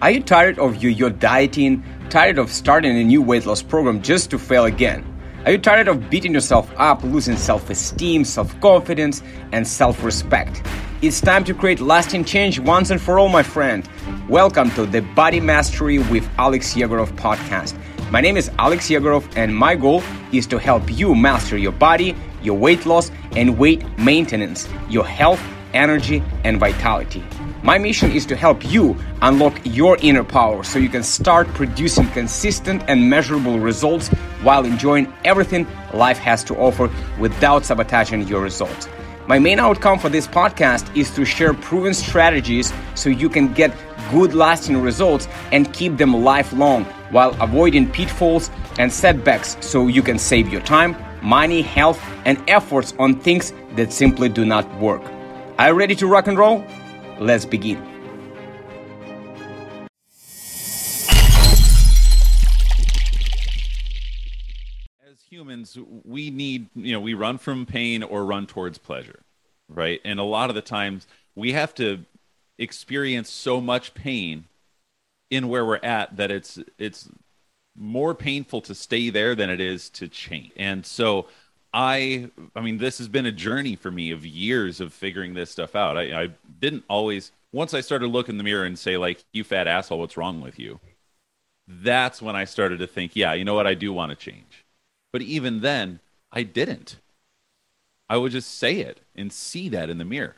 Are you tired of your, your dieting? Tired of starting a new weight loss program just to fail again? Are you tired of beating yourself up, losing self esteem, self confidence, and self respect? It's time to create lasting change once and for all, my friend. Welcome to the Body Mastery with Alex Yegorov podcast. My name is Alex Yegorov, and my goal is to help you master your body, your weight loss, and weight maintenance, your health, energy, and vitality. My mission is to help you unlock your inner power so you can start producing consistent and measurable results while enjoying everything life has to offer without sabotaging your results. My main outcome for this podcast is to share proven strategies so you can get good lasting results and keep them lifelong while avoiding pitfalls and setbacks so you can save your time, money, health, and efforts on things that simply do not work. Are you ready to rock and roll? Let's begin. As humans, we need, you know, we run from pain or run towards pleasure, right? And a lot of the times we have to experience so much pain in where we're at that it's it's more painful to stay there than it is to change. And so I I mean this has been a journey for me of years of figuring this stuff out. I, I didn't always once I started look in the mirror and say like you fat asshole what's wrong with you. That's when I started to think, yeah, you know what I do want to change. But even then, I didn't. I would just say it and see that in the mirror.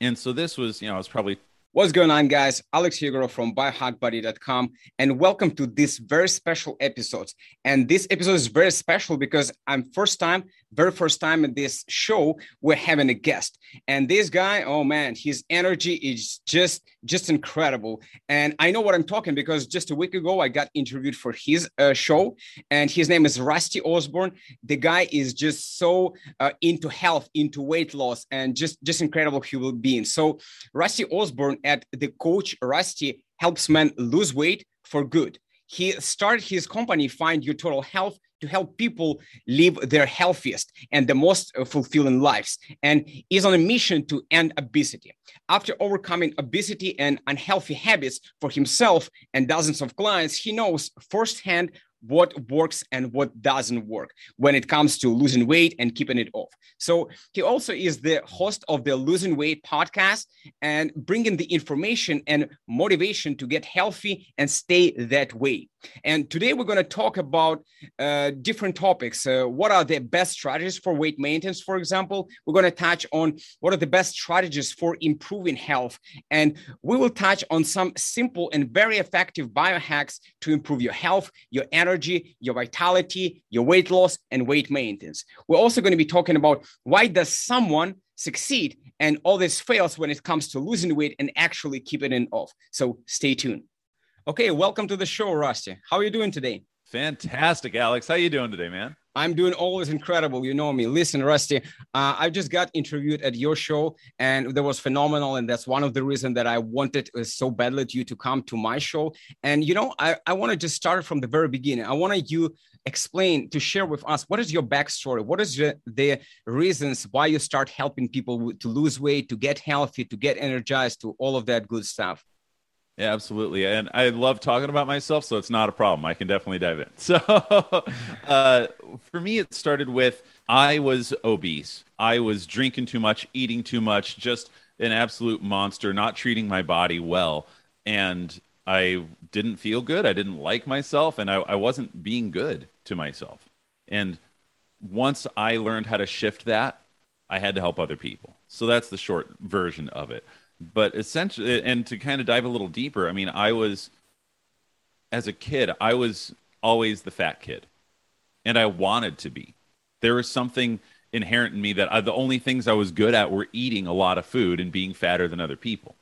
And so this was, you know, I was probably What's going on, guys? Alex Yegorov from biohackbody.com, and welcome to this very special episode. And this episode is very special because I'm first time, very first time in this show, we're having a guest. And this guy, oh man, his energy is just just incredible. And I know what I'm talking because just a week ago I got interviewed for his uh, show, and his name is Rusty Osborne. The guy is just so uh, into health, into weight loss, and just just incredible human being. So Rusty Osborne at the coach Rusty helps men lose weight for good. He started his company, Find Your Total Health, to help people live their healthiest and the most uh, fulfilling lives, and is on a mission to end obesity. After overcoming obesity and unhealthy habits for himself and dozens of clients, he knows firsthand what works and what doesn't work when it comes to losing weight and keeping it off. So he also is the host of the Losing Weight podcast and bringing the information and motivation to get healthy and stay that way. And today we're going to talk about uh, different topics. Uh, what are the best strategies for weight maintenance, for example? We're going to touch on what are the best strategies for improving health. And we will touch on some simple and very effective biohacks to improve your health, your energy, your vitality, your weight loss, and weight maintenance. We're also going to be talking about why does someone succeed and all this fails when it comes to losing weight and actually keeping it off. So stay tuned. Okay, welcome to the show, Rusty. How are you doing today? fantastic, Alex. How are you doing today, man? I'm doing always incredible. You know me. Listen, Rusty, uh, I just got interviewed at your show and that was phenomenal. And that's one of the reasons that I wanted uh, so badly to you to come to my show. And, you know, I, I want to just start from the very beginning. I wanted you explain to share with us what is your backstory? What is the, the reasons why you start helping people to lose weight, to get healthy, to get energized, to all of that good stuff? Yeah, absolutely. And I love talking about myself, so it's not a problem. I can definitely dive in. So, uh, for me, it started with I was obese. I was drinking too much, eating too much, just an absolute monster, not treating my body well. And I didn't feel good. I didn't like myself, and I, I wasn't being good to myself. And once I learned how to shift that, I had to help other people. So that's the short version of it but essentially and to kind of dive a little deeper i mean i was as a kid i was always the fat kid. And i wanted to be. There was something inherent in me that I, the only things i was good at were eating a lot of food and being fatter than other people.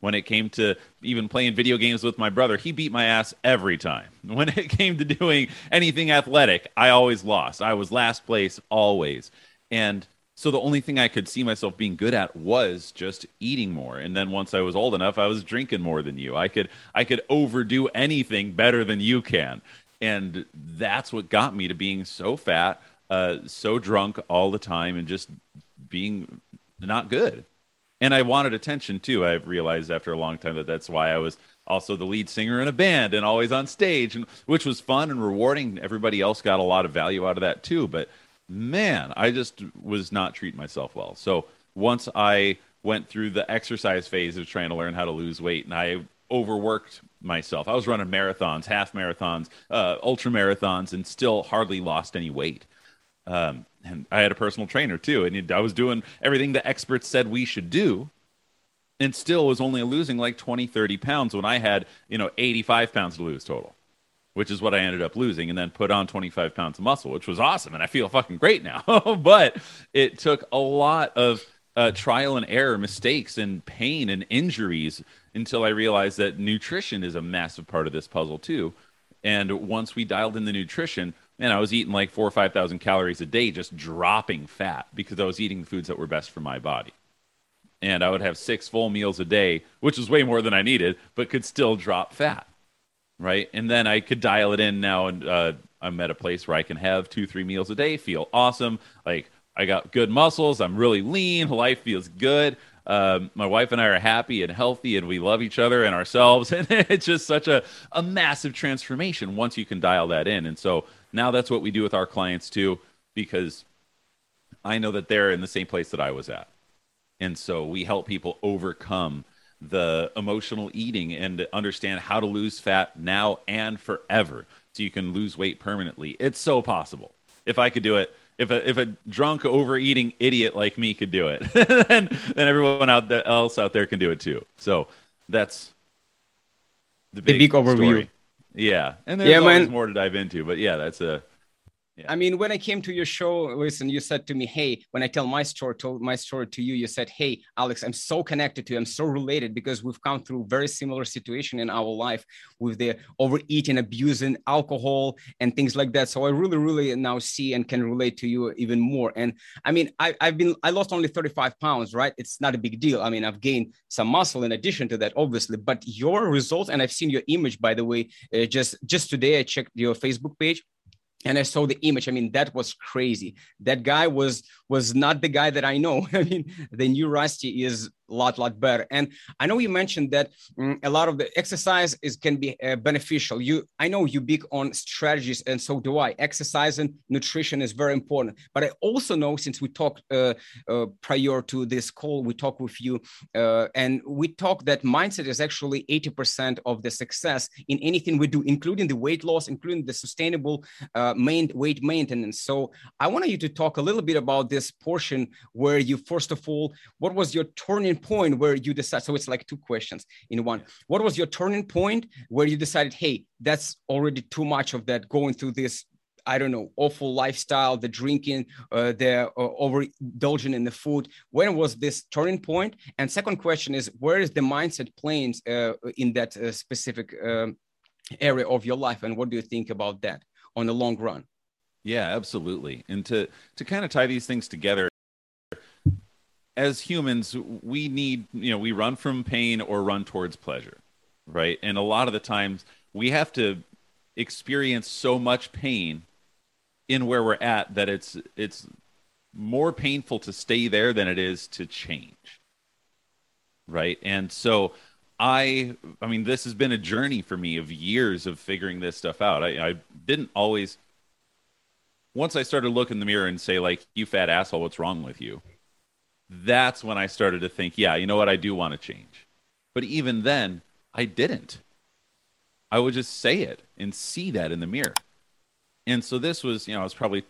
When it came to even playing video games with my brother he beat my ass every time. When it came to doing anything athletic i always lost. I was last place always. And so the only thing I could see myself being good at was just eating more. And then once I was old enough, I was drinking more than you. I could I could overdo anything better than you can. And that's what got me to being so fat, uh, so drunk all the time, and just being not good. And I wanted attention too. I've realized after a long time that that's why I was also the lead singer in a band and always on stage, and which was fun and rewarding. Everybody else got a lot of value out of that too. But man, I just was not treating myself well. So once I went through the exercise phase of trying to learn how to lose weight, and I overworked myself. I was running marathons, half marathons, uh, ultra marathons, and still hardly lost any weight. Um, and I had a personal trainer too, and I was doing everything the experts said we should do, and still was only losing like 20, 30 pounds when I had, you know, 85 pounds to lose total, which is what I ended up losing, and then put on 25 pounds of muscle, which was awesome. And I feel fucking great now. but it took a lot of uh, trial and error, mistakes, and pain and injuries until I realized that nutrition is a massive part of this puzzle too. And once we dialed in the nutrition, and I was eating like four or five thousand calories a day, just dropping fat because I was eating the foods that were best for my body. And I would have six full meals a day, which was way more than I needed, but could still drop fat, right? And then I could dial it in now, and uh, I'm at a place where I can have two, three meals a day, feel awesome. Like I got good muscles, I'm really lean, life feels good. Um, my wife and I are happy and healthy, and we love each other and ourselves. And it's just such a, a massive transformation once you can dial that in. And so now that's what we do with our clients too, because I know that they're in the same place that I was at. And so we help people overcome the emotional eating and understand how to lose fat now and forever so you can lose weight permanently. It's so possible. If I could do it, if a if a drunk overeating idiot like me could do it, then then everyone out there, else out there can do it too. So that's the big, the big overview. Story. Yeah, and there's yeah, always man. more to dive into, but yeah, that's a yeah. I mean, when I came to your show, listen, you said to me, "Hey," when I tell my story, told my story to you, you said, "Hey, Alex, I'm so connected to you. I'm so related because we've come through very similar situation in our life with the overeating, abusing, alcohol, and things like that." So I really, really now see and can relate to you even more. And I mean, I, I've been, I lost only 35 pounds, right? It's not a big deal. I mean, I've gained some muscle in addition to that, obviously. But your results, and I've seen your image, by the way, uh, just just today, I checked your Facebook page and I saw the image. I mean, that was crazy. That guy was was not the guy that I know. I mean, the new Rusty is a lot lot better. And i know you mentioned that um, a lot of the exercise is can be uh, beneficial. You i know you big on strategies and so do i. Exercise and nutrition is very important. But i also know since we talked uh, uh, prior to this call we talked with you uh, and we talked that mindset is actually 80% of the success in anything we do including the weight loss including the sustainable uh, main weight maintenance. So i wanted you to talk a little bit about this portion where you first of all what was your turning point where you decide? So it's like two questions in one. What was your turning point where you decided, hey, that's already too much of that going through this I don't know, awful lifestyle, the drinking, uh, the uh, overindulging in the food. When was this turning point? And second question is, where is the mindset playing uh, in that uh, specific um, area of your life, and what do you think about that on the long run? Yeah, absolutely. And to to kind of tie these things together, as humans, we need, you know, we run from pain or run towards pleasure, right? And a lot of the times we have to experience so much pain in where we're at that it's it's more painful to stay there than it is to change. Right? And so I I mean this has been a journey for me of years of figuring this stuff out. I, I didn't always once I started look in the mirror and say like you fat asshole what's wrong with you that's when I started to think, yeah, you know what, I do want to change. But even then, I didn't. I would just say it and see that in the mirror. And so this was, you know, I was probably,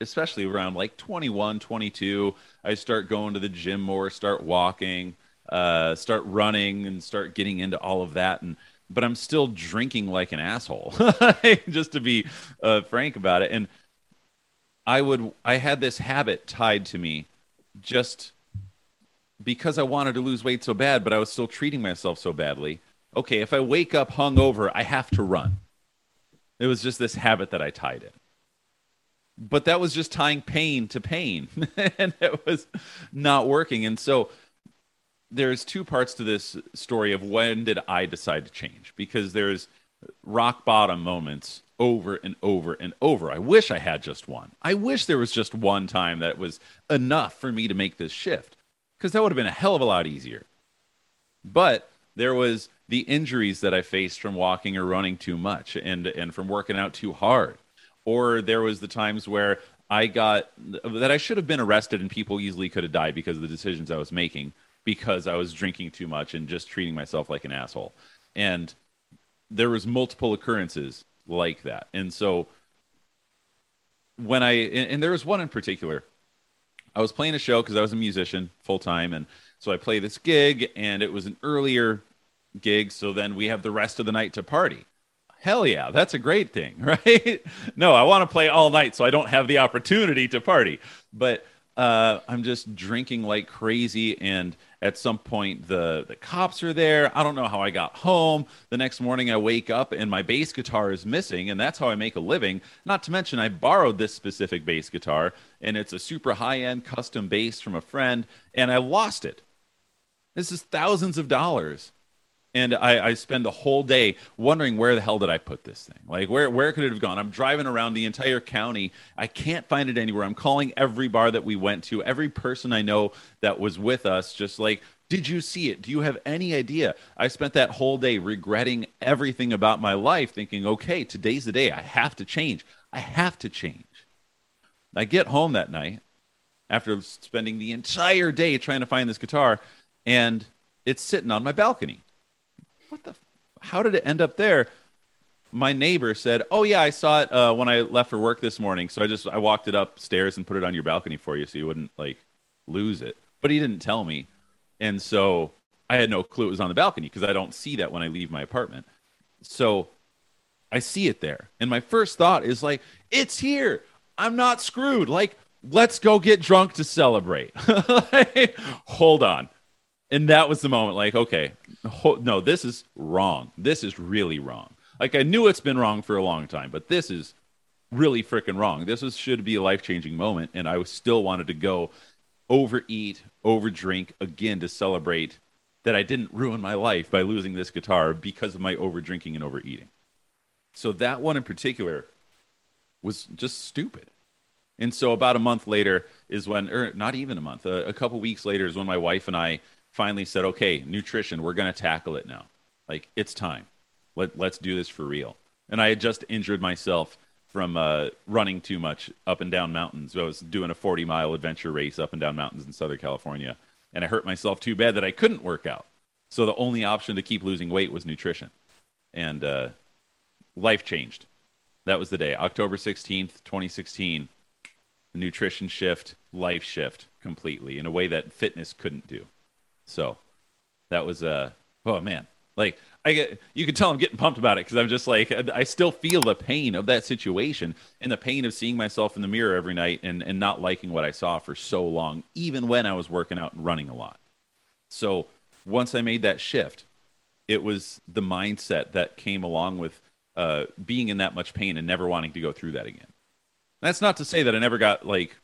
especially around like 21, 22. I start going to the gym more, start walking, uh, start running, and start getting into all of that. And but I'm still drinking like an asshole, just to be uh, frank about it. And I would, I had this habit tied to me just because I wanted to lose weight so bad, but I was still treating myself so badly. Okay, if I wake up hungover, I have to run. It was just this habit that I tied in. But that was just tying pain to pain, and it was not working. And so there's two parts to this story of when did I decide to change? Because there's rock bottom moments over and over and over. I wish I had just one. I wish there was just one time that was enough for me to make this shift. because that would have been a hell of a lot easier. But there was the injuries that I faced from walking or running too much and and from working out too hard. Or there was the times where I got that I should have been arrested and people easily could have died because of the decisions I was making because I was drinking too much and just treating myself like an asshole. And there was multiple occurrences like that. And so when I and, and there was one in particular, I was playing a show because I was a musician full time, and so I play this gig, and it was an earlier gig. So then we have the rest of the night to party. Hell yeah, that's a great thing, right? no, I want to play all night, so I don't have the opportunity to party. But uh, I'm just drinking like crazy, and at some point the the cops are there. I don't know how i got home. The next morning i wake up and my bass guitar is missing and that's how i make a living. Not to mention i borrowed this specific bass guitar and it's a super high end custom bass from a friend and i lost it. This is thousands of dollars and I, I spend the whole day wondering where the hell did I put this thing? Like where where could it have gone? I'm driving around the entire county. I can't find it anywhere. I'm calling every bar that we went to, every person I know that was with us, just like, did you see it? Do you have any idea? I spent that whole day regretting everything about my life, thinking, okay, today's the day. I have to change. I have to change. I get home that night after spending the entire day trying to find this guitar, and it's sitting on my balcony what the? How did it end up there? My neighbor said, "Oh yeah, I saw it uh, when I left for work this morning. So I just I walked it upstairs and put it on your balcony for you, so you wouldn't like lose it." But he didn't tell me, and so I had no clue it was on the balcony because I don't see that when I leave my apartment. So I see it there, and my first thought is like, "It's here. I'm not screwed." Like, let's go get drunk to celebrate. like, hold on and that was the moment like okay no this is wrong. This is really wrong. Like i knew it's been wrong for a long time but this is really freaking wrong. This is should be a life-changing moment and i still wanted to go overeat overdrink again to celebrate that i didn't ruin my life by losing this guitar because of my overdrinking and overeating. So that one in particular was just stupid. And so about a month later is when or not even a month a, a couple weeks later is when my wife and i finally said, okay, nutrition, we're going to tackle it now. Like, it's time. Let, let's do this for real. And I had just injured myself from uh, running too much up and down mountains. I was doing a 40 mile adventure race up and down mountains in Southern California. And I hurt myself too bad that I couldn't work out. So the only option to keep losing weight was nutrition. And uh, life changed. That was the day, October 16th, 2016. Nutrition shift, life shift completely in a way that fitness couldn't do. So that was uh oh man, like I get you can tell I'm getting pumped about it because I'm just like I still feel the pain of that situation and the pain of seeing myself in the mirror every night and and not liking what I saw for so long, even when I was working out and running a lot. So once I made that shift, it was the mindset that came along with uh, being in that much pain and never wanting to go through that again. That's not to say that I never got like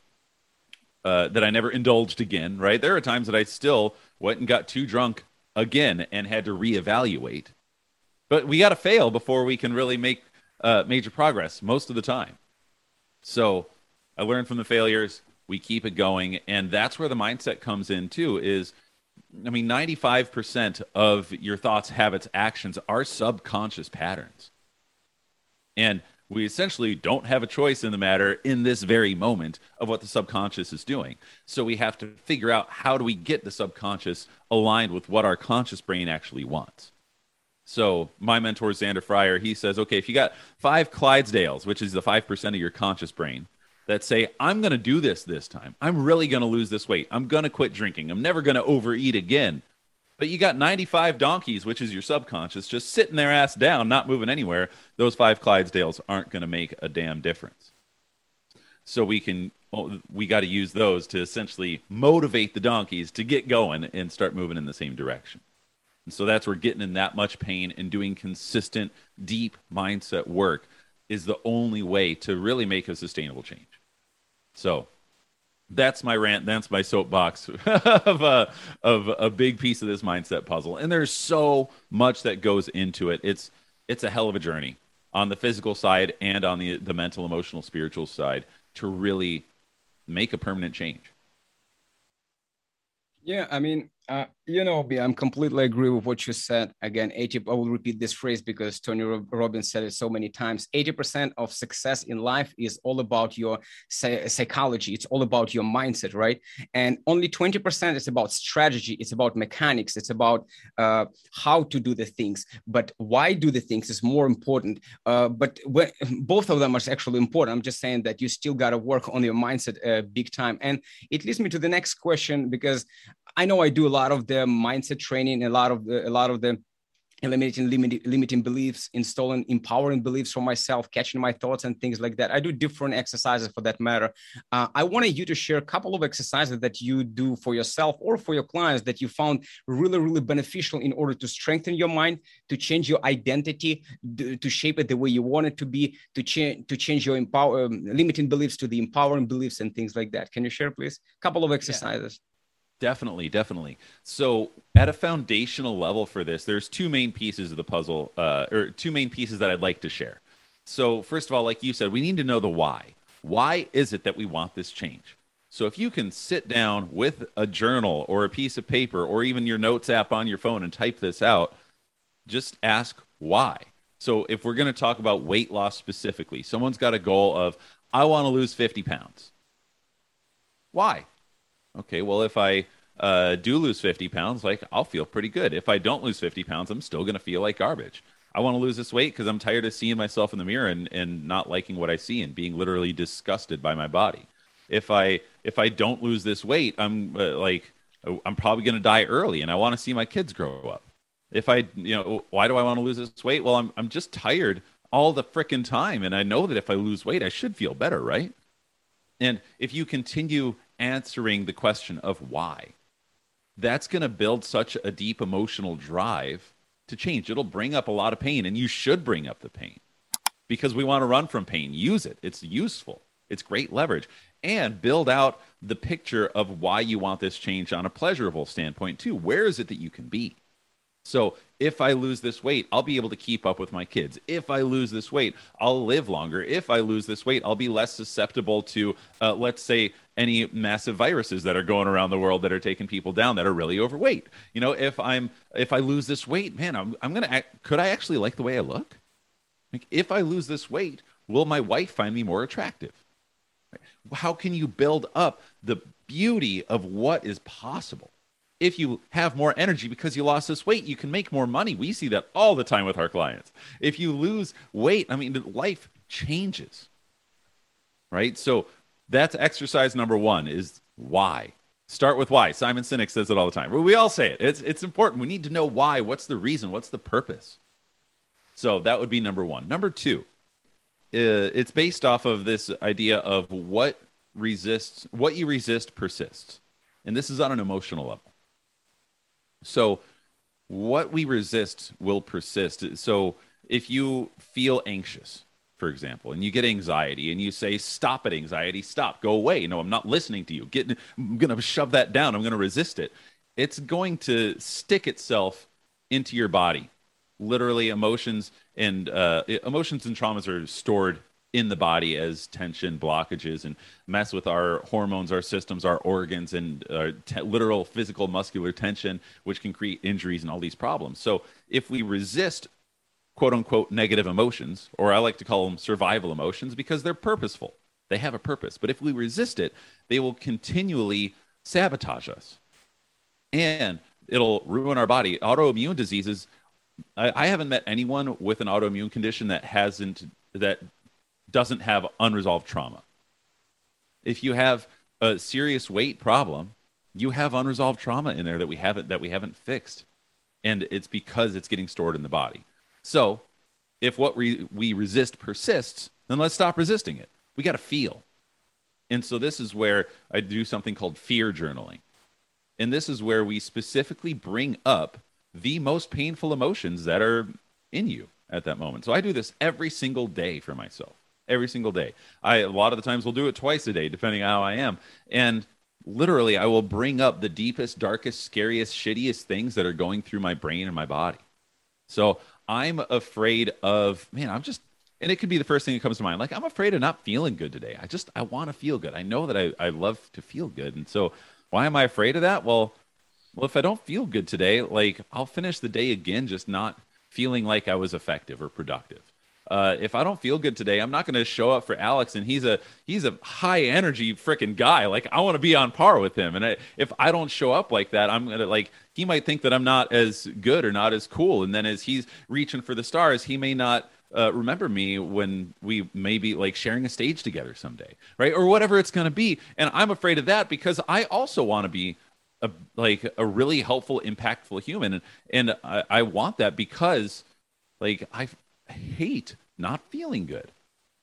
uh, that I never indulged again. Right? There are times that I still went and got too drunk again and had to reevaluate. But we got to fail before we can really make uh, major progress most of the time. So I learned from the failures. We keep it going, and that's where the mindset comes in too. Is I mean, ninety-five percent of your thoughts, habits, actions are subconscious patterns, and we essentially don't have a choice in the matter in this very moment of what the subconscious is doing. So we have to figure out how do we get the subconscious aligned with what our conscious brain actually wants. So my mentor Xander Fryer, he says, okay, if you got five Clydesdales, which is the five percent of your conscious brain, that say, I'm going to do this this time. I'm really going to lose this weight. I'm going to quit drinking. I'm never going to overeat again. But you got 95 donkeys, which is your subconscious, just sitting their ass down, not moving anywhere. Those five Clydesdales aren't going to make a damn difference. So we can oh, we got to use those to essentially motivate the donkeys to get going and start moving in the same direction. And so that's where getting in that much pain and doing consistent, deep mindset work is the only way to really make a sustainable change. So that's my rant. That's my soapbox of a of a big piece of this mindset puzzle. And there's so much that goes into it. It's it's a hell of a journey on the physical side and on the the mental, emotional, spiritual side to really make a permanent change. Yeah, I mean, uh, you know, I'm completely agree with what you said. Again, 80, I will repeat this phrase because Tony Robbins said it so many times. 80% of success in life is all about your psychology. It's all about your mindset, right? And only 20% is about strategy. It's about mechanics. It's about uh, how to do the things. But why do the things is more important. Uh, but when, both of them are actually important. I'm just saying that you still got to work on your mindset uh, big time. And it leads me to the next question because I know I do a lot of the mindset training, a lot of the, a lot of the eliminating limiting, limiting beliefs, installing empowering beliefs for myself, catching my thoughts and things like that. I do different exercises for that matter. Uh, I wanted you to share a couple of exercises that you do for yourself or for your clients that you found really, really beneficial in order to strengthen your mind, to change your identity, to shape it the way you want it to be, to change to change your empower um, limiting beliefs to the empowering beliefs and things like that. Can you share, please? A couple of exercises. Yeah. Definitely, definitely. So, at a foundational level for this, there's two main pieces of the puzzle, uh, or two main pieces that I'd like to share. So, first of all, like you said, we need to know the why. Why is it that we want this change? So, if you can sit down with a journal or a piece of paper or even your notes app on your phone and type this out, just ask why. So, if we're going to talk about weight loss specifically, someone's got a goal of, I want to lose 50 pounds. Why? Okay, well, if I uh, do lose 50 pounds, like I'll feel pretty good. If I don't lose 50 pounds, I'm still going to feel like garbage. I want to lose this weight because I'm tired of seeing myself in the mirror and, and not liking what I see and being literally disgusted by my body. If I if I don't lose this weight, I'm uh, like I'm probably going to die early, and I want to see my kids grow up. If I you know why do I want to lose this weight? Well, I'm I'm just tired all the freaking time, and I know that if I lose weight, I should feel better, right? And if you continue answering the question of why. That's going to build such a deep emotional drive to change. It'll bring up a lot of pain, and you should bring up the pain because we want to run from pain. Use it, it's useful, it's great leverage. And build out the picture of why you want this change on a pleasurable standpoint, too. Where is it that you can be? So if I lose this weight, I'll be able to keep up with my kids. If I lose this weight, I'll live longer. If I lose this weight, I'll be less susceptible to, uh, let's say, any massive viruses that are going around the world that are taking people down that are really overweight. You know, if I'm if I lose this weight, man, I'm I'm gonna act, could I actually like the way I look? Like, if I lose this weight, will my wife find me more attractive? How can you build up the beauty of what is possible? If you have more energy because you lost this weight, you can make more money. We see that all the time with our clients. If you lose weight, I mean, life changes, right? So that's exercise number one is why. Start with why. Simon Sinek says it all the time. We all say it. It's, it's important. We need to know why. What's the reason? What's the purpose? So that would be number one. Number two, uh, it's based off of this idea of what resists, what you resist persists. And this is on an emotional level. So, what we resist will persist. So, if you feel anxious, for example, and you get anxiety and you say, Stop it, anxiety, stop, go away. No, I'm not listening to you. Get, I'm going to shove that down. I'm going to resist it. It's going to stick itself into your body. Literally, emotions and uh, emotions and traumas are stored in the body as tension blockages and mess with our hormones our systems our organs and uh, t- literal physical muscular tension which can create injuries and all these problems. So if we resist quote unquote negative emotions or i like to call them survival emotions because they're purposeful. They have a purpose. But if we resist it they will continually sabotage us. And it'll ruin our body. Autoimmune diseases I, I haven't met anyone with an autoimmune condition that hasn't that doesn't have unresolved trauma. If you have a serious weight problem, you have unresolved trauma in there that we haven't that we haven't fixed. And it's because it's getting stored in the body. So, if what we, we resist persists, then let's stop resisting it. We got to feel. And so this is where I do something called fear journaling. And this is where we specifically bring up the most painful emotions that are in you at that moment. So I do this every single day for myself every single day. I a lot of the times will do it twice a day, depending on how I am. And literally, I will bring up the deepest, darkest, scariest, shittiest things that are going through my brain and my body. So I'm afraid of man. I'm just and it could be the first thing that comes to mind like i'm afraid of not feeling good today i just i want to feel good i know that I, I love to feel good and so why am i afraid of that well well, if I don't feel good today, like I'll finish the day again, just not feeling like I was effective or productive. Uh, if I don't feel good today, I'm not going to show up for Alex, and he's a he's a high energy freaking guy. Like I want to be on par with him, and I, if I don't show up like that, I'm gonna like he might think that I'm not as good or not as cool, and then as he's reaching for the stars, he may not uh, remember me when we may be like sharing a stage together someday, right? Or whatever it's going to be. And I'm afraid of that because I also want to be a like a really helpful, impactful human, and, and I, I want that because like I hate not feeling good,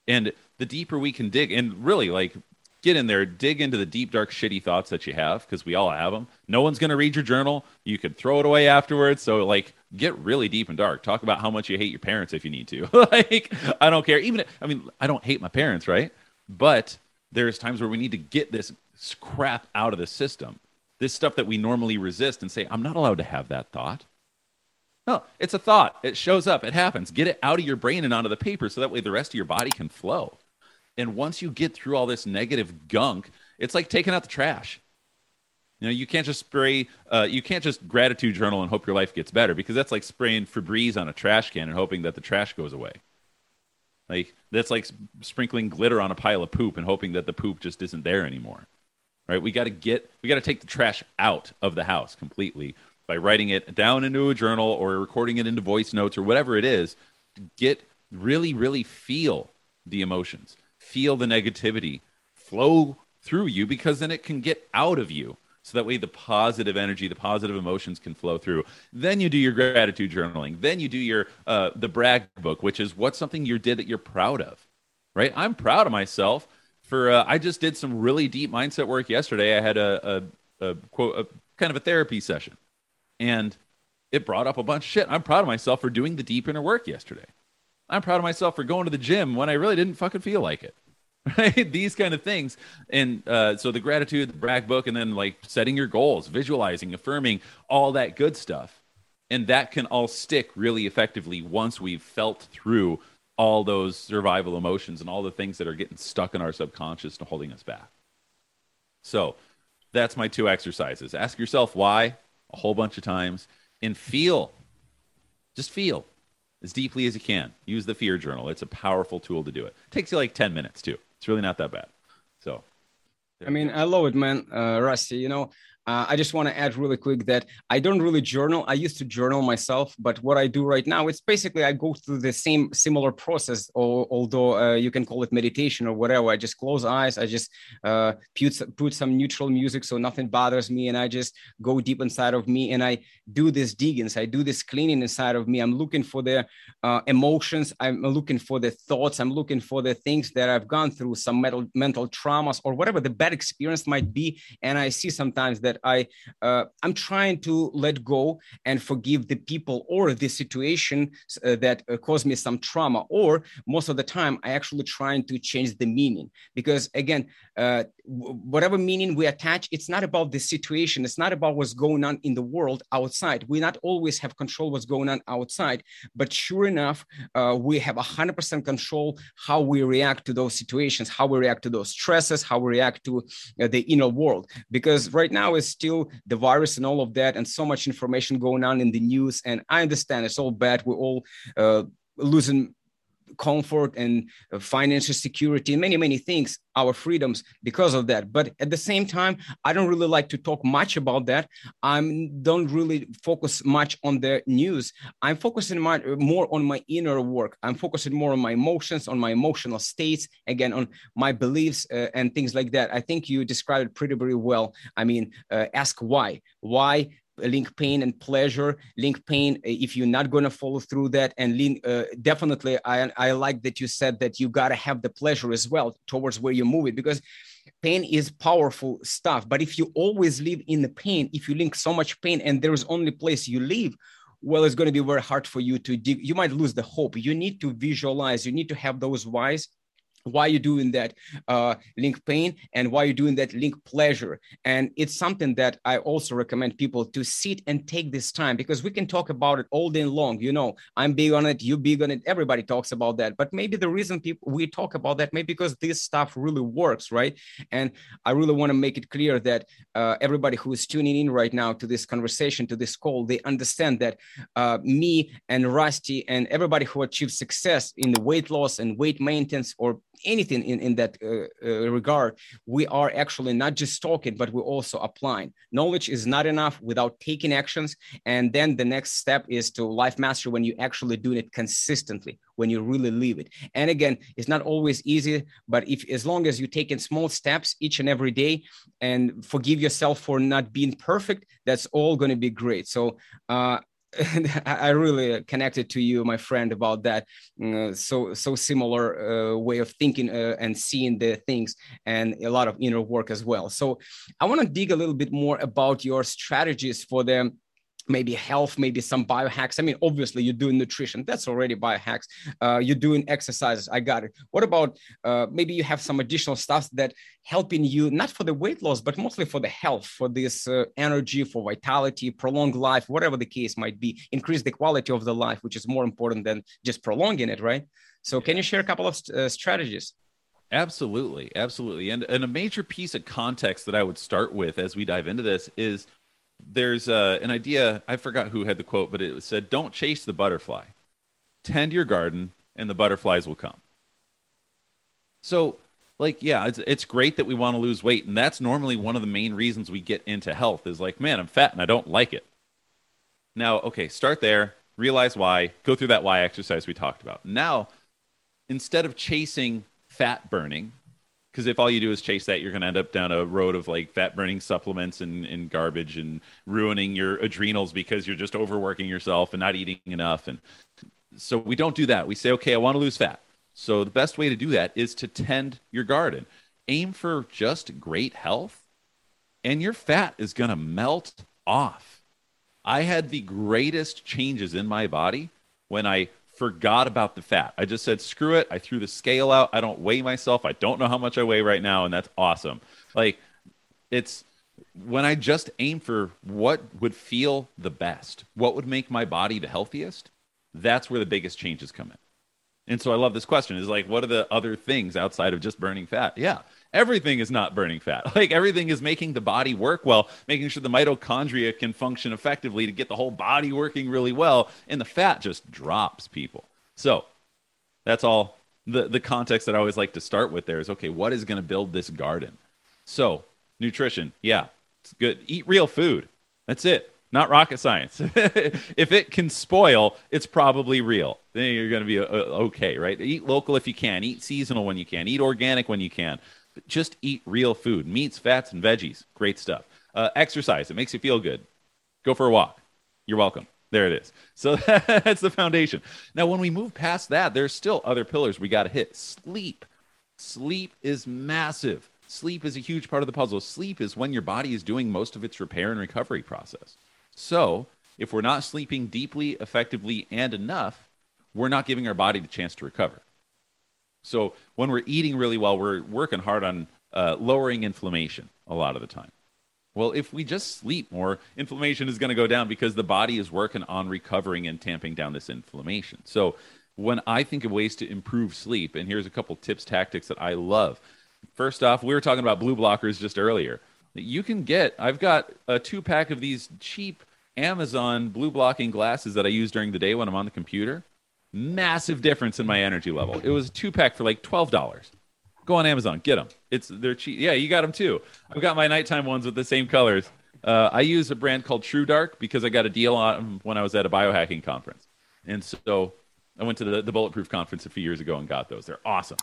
and the deeper we can dig, and really like get in there, dig into the deep, dark, shitty thoughts that you have because we all have them. No one's going to read your journal. You could throw it away afterwards. So, like, get really deep and dark. Talk about how much you hate your parents if you need to. like, I don't care. Even, I mean, I don't hate my parents, right? But there's times where we need to get this crap out of the system this stuff that we normally resist and say, I'm not allowed to have that thought. No, it's a thought. It shows up. It happens. Get it out of your brain and onto the paper so that way the rest of your body can flow. And once you get through all this negative gunk, it's like taking out the trash. You know, you can't just spray, uh, you can't just gratitude journal and hope your life gets better because that's like spraying Febreze on a trash can and hoping that the trash goes away. Like, that's like sprinkling glitter on a pile of poop and hoping that the poop just isn't there anymore right? We got to get, we got to take the trash out of the house completely by writing it down into a journal or recording it into voice notes or whatever it is. Get really, really feel the emotions, feel the negativity flow through you because then it can get out of you. So that way the positive energy, the positive emotions can flow through. Then you do your gratitude journaling. Then you do your uh, the brag book, which is what's something you did that you're proud of, right? I'm proud of myself for uh, I just did some really deep mindset work yesterday. I had a, a, a quote a kind of a therapy session, and it brought up a bunch of shit. I'm proud of myself for doing the deep inner work yesterday. I'm proud of myself for going to the gym when I really didn't fucking feel like it. Right? These kind of things. And uh, so the gratitude, the brag book, and then like setting your goals, visualizing, affirming, all that good stuff. And that can all stick really effectively once we've felt through all those survival emotions and all the things that are getting stuck in our subconscious and holding us back. So that's my two exercises. Ask yourself why a whole bunch of times and feel, just feel as deeply as you can. Use the fear journal. It's a powerful tool to do it. it takes you like 10 minutes too. It's really not that bad. So, I mean, I love it, man. Uh, Rusty, you know, uh, I just want to add really quick that I don't really journal. I used to journal myself, but what I do right now, it's basically I go through the same similar process, or, although uh, you can call it meditation or whatever. I just close eyes, I just uh, put, put some neutral music so nothing bothers me, and I just go deep inside of me and I do this diggings, I do this cleaning inside of me. I'm looking for the uh, emotions, I'm looking for the thoughts, I'm looking for the things that I've gone through, some mental, mental traumas or whatever the bad experience might be. And I see sometimes that I uh, I'm trying to let go and forgive the people or the situation uh, that uh, caused me some trauma. Or most of the time, I actually trying to change the meaning because again, uh, whatever meaning we attach, it's not about the situation. It's not about what's going on in the world outside. We not always have control what's going on outside, but sure enough, uh, we have 100% control how we react to those situations, how we react to those stresses, how we react to uh, the inner world. Because right now still the virus and all of that, and so much information going on in the news. And I understand it's all bad. We're all uh, losing comfort and uh, financial security and many many things our freedoms because of that. But at the same time i don't really like to talk much about that. I don't really focus much on the news. I'm focusing my, more on my inner work. I'm focusing more on my emotions on my emotional states again on my beliefs uh, and things like that. I think you described it pretty very well. I mean uh, ask why. Why link pain and pleasure link pain uh, if you're not going to follow through that and link, uh, definitely I, I like that you said that you got to have the pleasure as well towards where you move it because pain is powerful stuff. But if you always live in the pain if you link so much pain and there is only place you live well it's going to be very hard for you to dig you might lose the hope. You need to visualize you need to have those whys why you're doing that uh, link pain and why you're doing that link pleasure. And it's something that i also recommend people to sit and take this time because we can talk about it all day long you know. I'm big on it you big on it everybody talks about that. But maybe the reason people we talk about that maybe because this stuff really works right? And i really want to make it clear that uh, everybody who is tuning in right now to this conversation to this call they understand that uh, me and rusty and everybody who achieves success in the weight loss and weight maintenance or anything in, in that uh, uh, regard, we are actually not just talking, but we're also applying. Knowledge is not enough without taking actions. And then the next step is to life master when you actually doing it consistently, when you really live it. And again, it's not always easy, but if as long as you're taking small steps each and every day and forgive yourself for not being perfect, that's all going to be great. So uh, I really connected to you, my friend, about that. Uh, so so similar uh, way of thinking uh, and seeing the things, and a lot of inner work as well. So I want to dig a little bit more about your strategies for the maybe health, maybe some biohacks. I mean, obviously you're doing nutrition. That's already biohacks. Uh, you're doing exercises. I got it. What about uh, maybe you have some additional stuff that helping you not for the weight loss, but mostly for the health, for this uh, energy, for vitality, prolonged life, whatever the case might be, increase the quality of the life, which is more important than just prolonging it, right? So, can you share a couple of uh, strategies? Absolutely, absolutely. And, and a major piece of context that I would start with as we dive into this is there's uh, an idea. I forgot who had the quote, but it said, "Don't chase the butterfly. Tend your garden, and the butterflies will come." So, like, yeah, it's it's great that we want to lose weight, and that's normally one of the main reasons we get into health. Is like, man, I'm fat and I don't like it. Now, okay, start there. Realize why. Go through that why exercise we talked about. Now, instead of chasing fat burning, because if all you do is chase that, you're going to end up down a road of like fat burning supplements and, and garbage and ruining your adrenals because you're just overworking yourself and not eating enough. And so we don't do that. We say, okay, I want to lose fat. So the best way to do that is to tend your garden. Aim for just great health, and your fat is going to melt off. I had the greatest changes in my body when I forgot about the fat. I just said, screw it. I threw the scale out. I don't weigh myself. I don't know how much I weigh right now. And that's awesome. Like, it's when I just aim for what would feel the best, what would make my body the healthiest, that's where the biggest changes come in. And so I love this question is like, what are the other things outside of just burning fat? Yeah, everything is not burning fat. Like everything is making the body work well, making sure the mitochondria can function effectively to get the whole body working really well, and the fat just drops people. So that's all the, the context that I always like to start with there is okay, what is going to build this garden? So, nutrition, yeah, it's good. Eat real food. That's it. Not rocket science. if it can spoil, it's probably real. Then you're going to be uh, okay, right? Eat local if you can. Eat seasonal when you can. Eat organic when you can just eat real food meats, fats, and veggies. Great stuff. Uh, exercise, it makes you feel good. Go for a walk. You're welcome. There it is. So that's the foundation. Now, when we move past that, there's still other pillars we got to hit. Sleep. Sleep is massive. Sleep is a huge part of the puzzle. Sleep is when your body is doing most of its repair and recovery process. So, if we're not sleeping deeply, effectively, and enough, we're not giving our body the chance to recover. So when we're eating really well, we're working hard on uh, lowering inflammation a lot of the time. Well, if we just sleep more, inflammation is going to go down because the body is working on recovering and tamping down this inflammation. So when I think of ways to improve sleep, and here's a couple tips, tactics that I love. First off, we were talking about blue blockers just earlier. You can get, I've got a two pack of these cheap Amazon blue blocking glasses that I use during the day when I'm on the computer massive difference in my energy level. It was a two pack for like twelve dollars. Go on Amazon, get them. It's they're cheap. Yeah, you got them too. I've got my nighttime ones with the same colors. Uh, I use a brand called True Dark because I got a deal on them when I was at a biohacking conference, and so I went to the, the Bulletproof conference a few years ago and got those. They're awesome.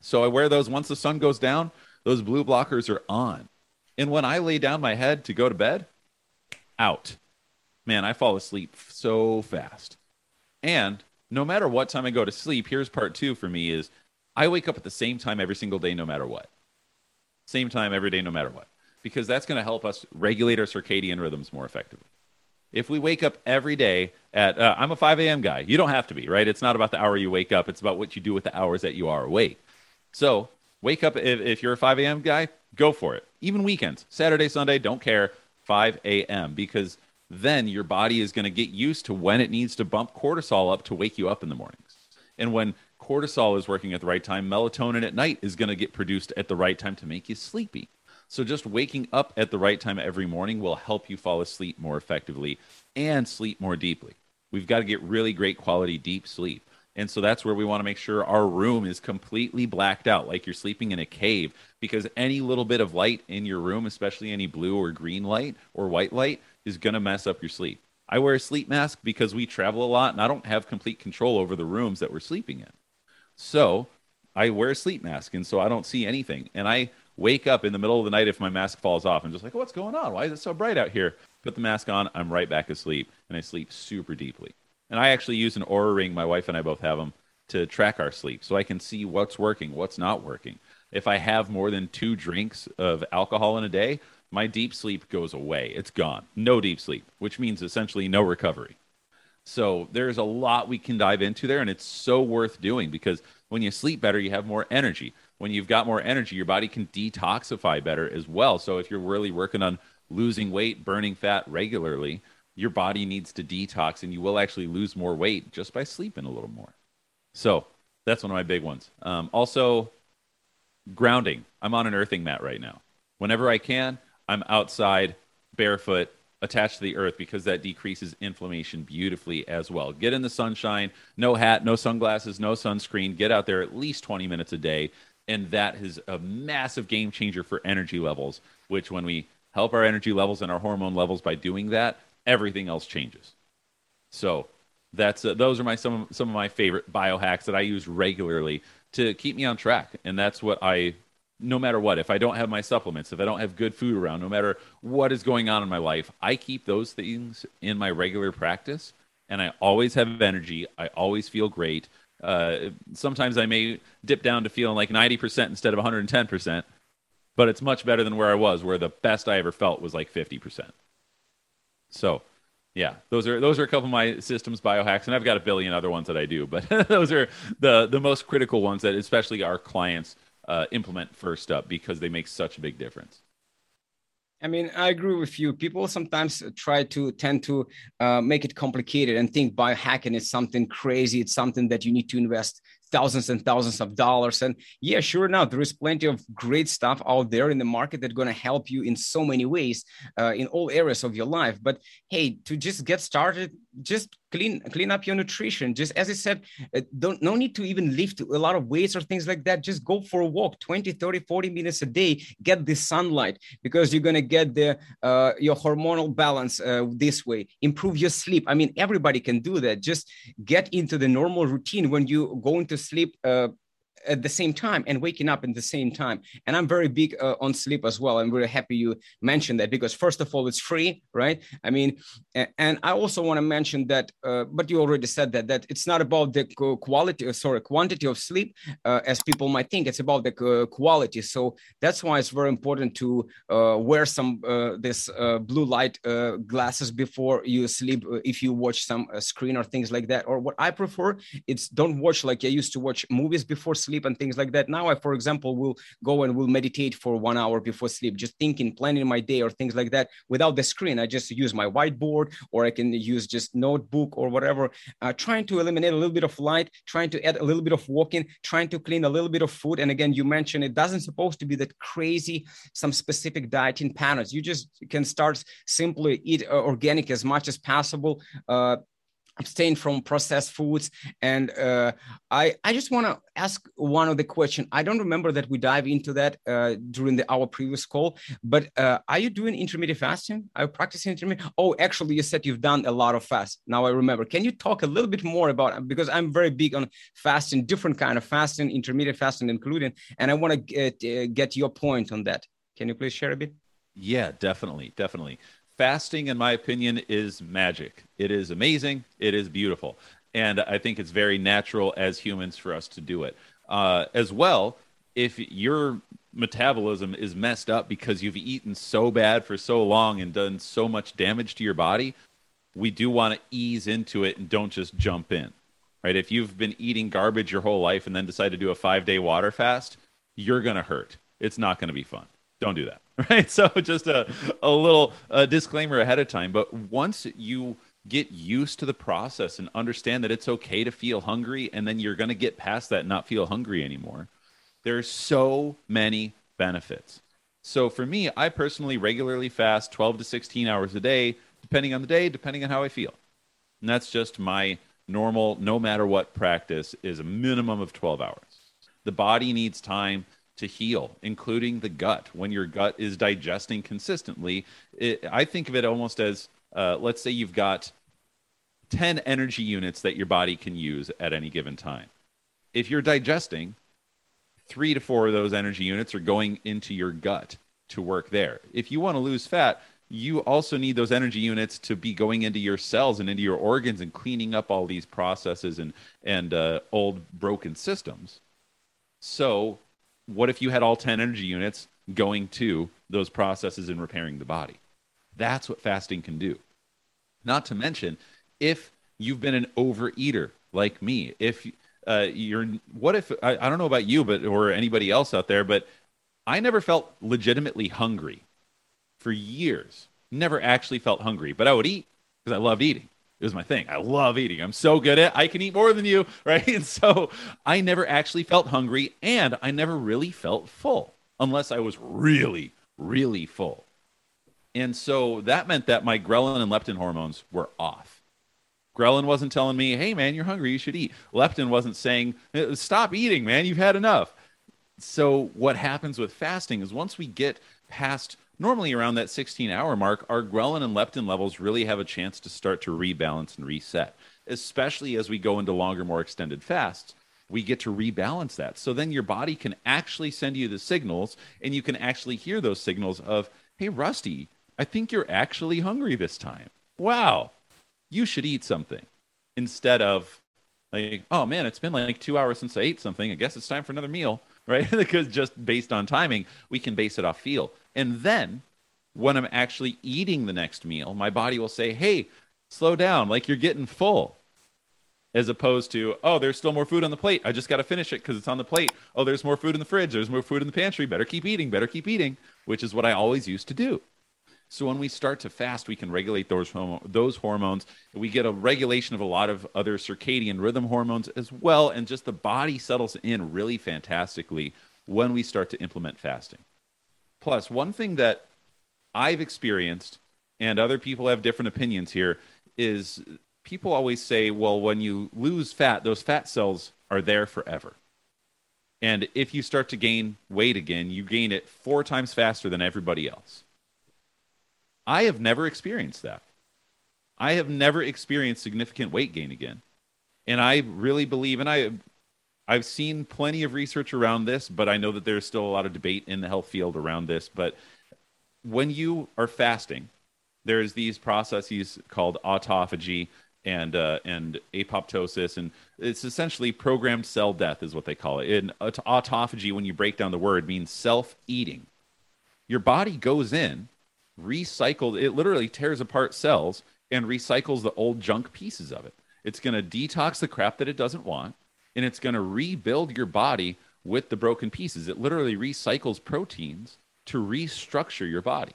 So I wear those once the sun goes down. Those blue blockers are on, and when I lay down my head to go to bed, out. Man, I fall asleep so fast. And no matter what time I go to sleep, here's part two for me is I wake up at the same time every single day, no matter what. Same time every day, no matter what. Because that's going to help us regulate our circadian rhythms more effectively. If we wake up every day at, uh, I'm a 5 a.m. guy. You don't have to be, right? It's not about the hour you wake up, it's about what you do with the hours that you are awake. So wake up if, if you're a 5 a.m. guy, go for it. Even weekends, Saturday, Sunday, don't care. 5 a.m. because then your body is going to get used to when it needs to bump cortisol up to wake you up in the mornings. And when cortisol is working at the right time, melatonin at night is going to get produced at the right time to make you sleepy. So just waking up at the right time every morning will help you fall asleep more effectively and sleep more deeply. We've got to get really great quality deep sleep. And so that's where we want to make sure our room is completely blacked out, like you're sleeping in a cave, because any little bit of light in your room, especially any blue or green light or white light, is going to mess up your sleep. I wear a sleep mask because we travel a lot and I don't have complete control over the rooms that we're sleeping in. So I wear a sleep mask and so I don't see anything. And I wake up in the middle of the night if my mask falls off and just like, what's going on? Why is it so bright out here? Put the mask on, I'm right back asleep and I sleep super deeply. And I actually use an Oura ring. My wife and I both have them to track our sleep so I can see what's working, what's not working. If I have more than two drinks of alcohol in a day, my deep sleep goes away. It's gone. No deep sleep, which means essentially no recovery. So there's a lot we can dive into there, and it's so worth doing because when you sleep better, you have more energy. When you've got more energy, your body can detoxify better as well. So if you're really working on losing weight, burning fat regularly, your body needs to detox and you will actually lose more weight just by sleeping a little more. So that's one of my big ones. Um, also, grounding. I'm on an earthing mat right now. Whenever I can, I'm outside barefoot attached to the earth because that decreases inflammation beautifully as well. Get in the sunshine, no hat, no sunglasses, no sunscreen. Get out there at least 20 minutes a day. And that is a massive game changer for energy levels, which when we help our energy levels and our hormone levels by doing that, everything else changes. So that's uh, those are my some some of my favorite biohacks that I use regularly to keep me on track, and that's what I. No matter what, if I don't have my supplements, if I don't have good food around, no matter what is going on in my life, I keep those things in my regular practice, and I always have energy. I always feel great. Uh, sometimes I may dip down to feeling like 90% instead of 110%, but it's much better than where I was, where the best I ever felt was like 50%. So, yeah, those are those are a couple of my systems biohacks, and I've got a billion other ones that I do, but those are the the most critical ones that especially our clients uh, implement first up because they make such a big difference. I mean, I agree with you. People sometimes try to tend to uh, make it complicated and think biohacking is something crazy. It's something that you need to invest thousands and thousands of dollars. And yeah, sure enough, there is plenty of great stuff out there in the market that's going to help you in so many ways uh, in all areas of your life. But hey, to just get started, just clean clean up your nutrition. Just as I said, uh, don't no need to even lift a lot of weights or things like that. Just go for a walk 20, 30, 40 minutes a day. Get the sunlight because you're going to get the uh, your hormonal balance uh, this way. Improve your sleep. I mean, everybody can do that. Just get into the normal routine when you go into sleep uh, at the same time and waking up at the same time. And I'm very big uh, on sleep as well. I'm really happy you mentioned that because first of all, it's free, right? I mean, and I also want to mention that, uh, but you already said that that it's not about the quality, uh, sorry, quantity of sleep uh, as people might think. It's about the quality. So that's why it's very important to uh, wear some uh, this blue light glasses before you sleep if you watch some screen or things like that. Or what I prefer, it's don't watch like I used to watch movies before sleep sleep and things like that. Now I, for example, will go and will meditate for one hour before sleep, just thinking, planning my day or things like that without the screen. I just use my whiteboard or I can use just notebook or whatever, uh, trying to eliminate a little bit of light, trying to add a little bit of walking, trying to clean a little bit of food. And again, you mentioned it doesn't supposed to be that crazy, some specific dieting patterns. You just can start simply eat uh, organic as much as possible. Uh, abstain from processed foods. And uh, i i just want to ask one of the question. I don't remember that we dive into that uh, during the our previous call but uh, are you doing intermittent fasting? Are you practicing intermittent? Oh actually you said you've done a lot of fast. Now i remember. Can you talk a little bit more about because i'm very big on fasting different kind of fasting intermittent fasting including and i want to get, uh, get your point on that. Can you please share a bit? Yeah definitely definitely fasting, in my opinion, is magic. It is amazing. It is beautiful. And I think it's very natural as humans for us to do it. Uh, as well, if your metabolism is messed up because you've eaten so bad for so long and done so much damage to your body, we do want to ease into it and don't just jump in. Right? If you've been eating garbage your whole life and then decide to do a five day water fast, you're going to hurt. It's not going to be fun. Don't do that. Right. So, just a, a little disclaimer ahead of time. But once you get used to the process and understand that it's okay to feel hungry, and then you're going to get past that and not feel hungry anymore, there's so many benefits. So, for me, I personally regularly fast 12 to 16 hours a day, depending on the day, depending on how I feel. And that's just my normal, no matter what practice, is a minimum of 12 hours. The body needs time to heal, including the gut. When your gut is digesting consistently, it, I think of it almost as uh, let's say you've got 10 energy units that your body can use at any given time. If you're digesting, three to four of those energy units are going into your gut to work there. If you want to lose fat, you also need those energy units to be going into your cells and into your organs and cleaning up all these processes and and uh, old broken systems. So, what if you had all 10 energy units going to those processes and repairing the body? That's what fasting can do. Not to mention, if you've been an overeater like me, if uh, you're, what if, I, I don't know about you, but, or anybody else out there, but I never felt legitimately hungry for years. Never actually felt hungry, but I would eat because I loved eating. It was my thing. I love eating. I'm so good at it. I can eat more than you, right? And so I never actually felt hungry and I never really felt full unless I was really, really full. And so that meant that my ghrelin and leptin hormones were off. Ghrelin wasn't telling me, hey, man, you're hungry. You should eat. Leptin wasn't saying, eh, stop eating, man. You've had enough. So, what happens with fasting is once we get past normally around that 16 hour mark, our ghrelin and leptin levels really have a chance to start to rebalance and reset, especially as we go into longer, more extended fasts. We get to rebalance that. So then your body can actually send you the signals, and you can actually hear those signals of, hey, Rusty, I think you're actually hungry this time. Wow, you should eat something. Instead of, like, oh man, it's been like two hours since I ate something. I guess it's time for another meal, right? because just based on timing, we can base it off feel. And then when I'm actually eating the next meal, my body will say, hey, slow down, like you're getting full. As opposed to, oh, there's still more food on the plate. I just got to finish it because it's on the plate. Oh, there's more food in the fridge. There's more food in the pantry. Better keep eating. Better keep eating, which is what I always used to do. So when we start to fast, we can regulate those those hormones. We get a regulation of a lot of other circadian rhythm hormones as well, and just the body settles in really fantastically when we start to implement fasting. Plus, one thing that I've experienced, and other people have different opinions here, is people always say, well, when you lose fat, those fat cells are there forever. And if you start to gain weight again, you gain it four times faster than everybody else. I have never experienced that. I have never experienced significant weight gain again. And I really believe, and I I've seen plenty of research around this, but I know that there's still a lot of debate in the health field around this. But when you are fasting, there's these processes called autophagy and uh, and apoptosis, and it's essentially programmed cell death, is what they call it. And autophagy, when you break down the word, means self-eating. Your body goes in, recycles. It literally tears apart cells and recycles the old junk pieces of it. It's going to detox the crap that it doesn't want and it's going to rebuild your body with the broken pieces. It literally recycles proteins to restructure your body.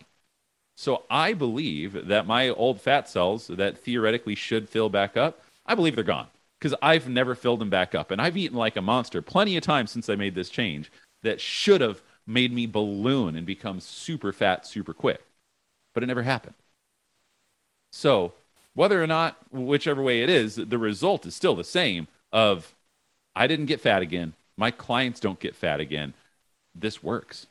So I believe that my old fat cells that theoretically should fill back up, I believe they're gone because I've never filled them back up. And I've eaten like a monster plenty of times since I made this change that should have made me balloon and become super fat super quick. But it never happened. So, whether or not, whichever way it is, the result is still the same of I didn't get fat again. My clients don't get fat again. This works.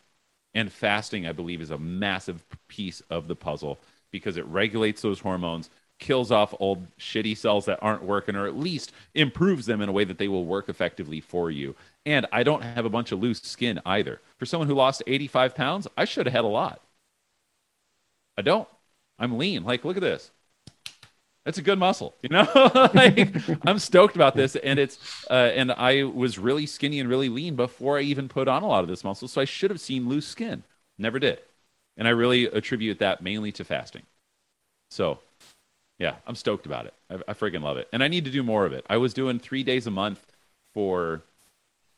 And fasting, I believe, is a massive piece of the puzzle because it regulates those hormones, kills off old shitty cells that aren't working, or at least improves them in a way that they will work effectively for you. And I don't have a bunch of loose skin either. For someone who lost 85 pounds, I should have had a lot. I don't. I'm lean. Like, look at this. That's a good muscle, you know. like, I'm stoked about this, and it's uh, and I was really skinny and really lean before I even put on a lot of this muscle, so I should have seen loose skin. Never did, and I really attribute that mainly to fasting. So, yeah, I'm stoked about it. I, I friggin' love it, and I need to do more of it. I was doing three days a month for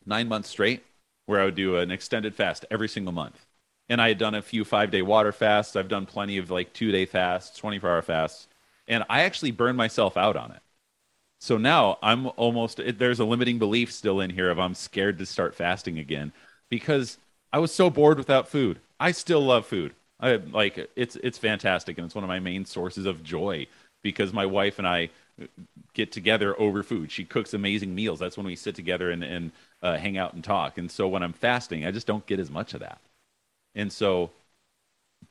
nine months straight, where I would do an extended fast every single month. And I had done a few five day water fasts. I've done plenty of like two day fasts, 24 hour fasts. And I actually burned myself out on it. So now I'm almost, there's a limiting belief still in here of I'm scared to start fasting again because I was so bored without food. I still love food. I like it's it's fantastic and it's one of my main sources of joy because my wife and I get together over food. She cooks amazing meals. That's when we sit together and, and uh, hang out and talk. And so when I'm fasting, I just don't get as much of that. And so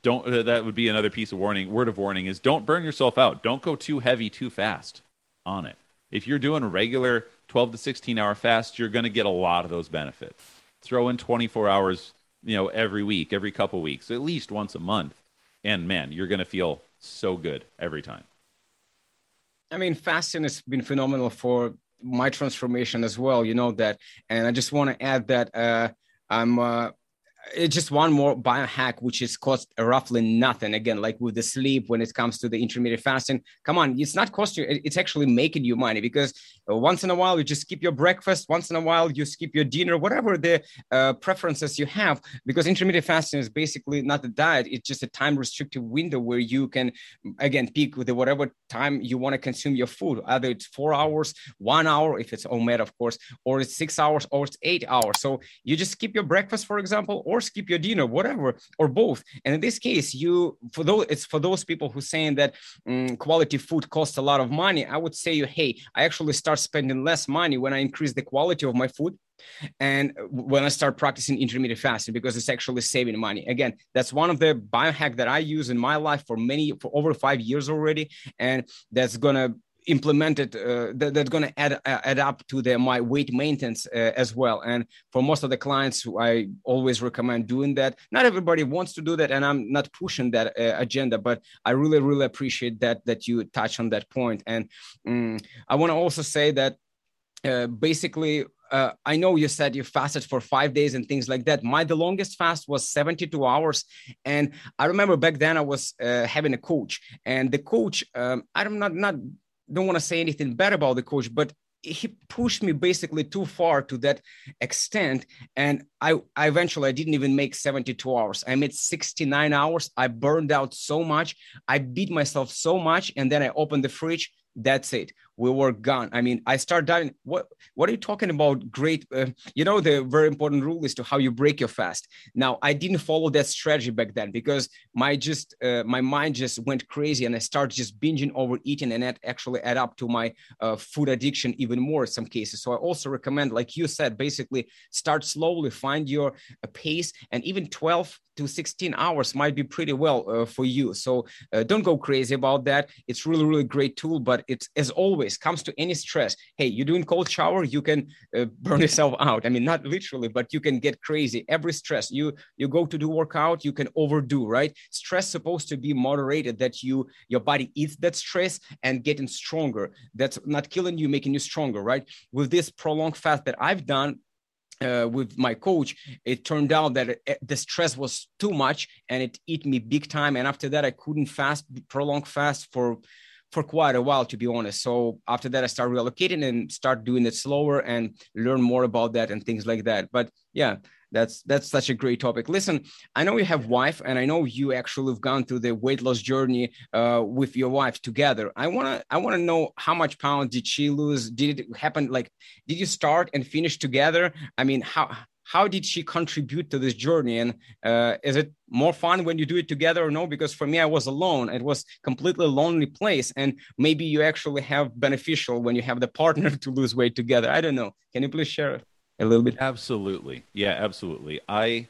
don't uh, that would be another piece of warning word of warning is don't burn yourself out. Don't go too heavy too fast on it. If you're doing a regular 12 to 16 hour fast you're going to get a lot of those benefits. Throw in 24 hours you know every week every couple weeks at least once a month and man you're going to feel so good every time. I mean, fasting has been phenomenal for my transformation as well. You know that, and I just want to add that uh, I'm uh, just one more biohack which is cost roughly nothing. Again like with the sleep when it comes to the intermittent fasting come on it's not costing you it's actually making you money because uh, once in a while you just skip your breakfast once in a while you skip your dinner whatever the uh, preferences you have because intermittent fasting is basically not a diet it's just a time restricted window where you can again peak with whatever time you want to consume your food either it's four hours one hour if it's OMAD of course or it's six hours or it's eight hours. So you just skip your breakfast for example or skip your dinner, whatever, or both. And in this case, you for those it's for those people who saying that um, quality food costs a lot of money. I would say you, hey, I actually start spending less money when I increase the quality of my food and when i start practicing intermittent fasting because it's actually saving money again that's one of the biohack that i use in my life for many for over five years already and that's gonna implemented uh, that, that's going to add uh, add up to the my weight maintenance uh, as well. And for most of the clients i always recommend doing that. Not everybody wants to do that and i'm not pushing that uh, agenda but i really really appreciate that that you touch on that point. And um, i want to also say that uh, basically uh, I know you said you fasted for five days and things like that. My the longest fast was 72 hours, and I remember back then I was uh, having a coach, and the coach, um, I'm not not don't want to say anything bad about the coach, but he pushed me basically too far to that extent and I, I eventually i didn't even make 72 hours. I made 69 hours. I burned out so much. I beat myself so much and then i opened the fridge. That's it we were gone. I mean i start dying what what are you talking about? Great uh, you know the very important rule is to how you break your fast. Now i didn't follow that strategy back then because my just uh, my mind just went crazy and i started just binging overeating and that actually add up to my uh, food addiction even more in some cases. So i also recommend like you said basically start slowly find your uh, pace and even 12 to 16 hours might be pretty well uh, for you. So uh, don't go crazy about that. It's really, really great tool, but it's as always comes to any stress. Hey, you're doing cold shower, you can uh, burn yourself out. I mean, not literally, but you can get crazy. Every stress you you go to do workout, you can overdo. Right? Stress supposed to be moderated. That you your body eats that stress and getting stronger. That's not killing you, making you stronger. Right? With this prolonged fast that I've done, uh, with my coach, it turned out that it, the stress was too much and it eat me big time. And after that, I couldn't fast, prolong fast for for quite a while, to be honest. So after that, I started relocating and start doing it slower and learn more about that and things like that. But yeah, that's that's such a great topic listen i know you have wife and i know you actually have gone through the weight loss journey uh, with your wife together i want to i want to know how much pounds did she lose did it happen like did you start and finish together i mean how how did she contribute to this journey and uh, is it more fun when you do it together or no because for me i was alone it was completely lonely place and maybe you actually have beneficial when you have the partner to lose weight together i don't know can you please share a little bit? Absolutely. Yeah, absolutely. I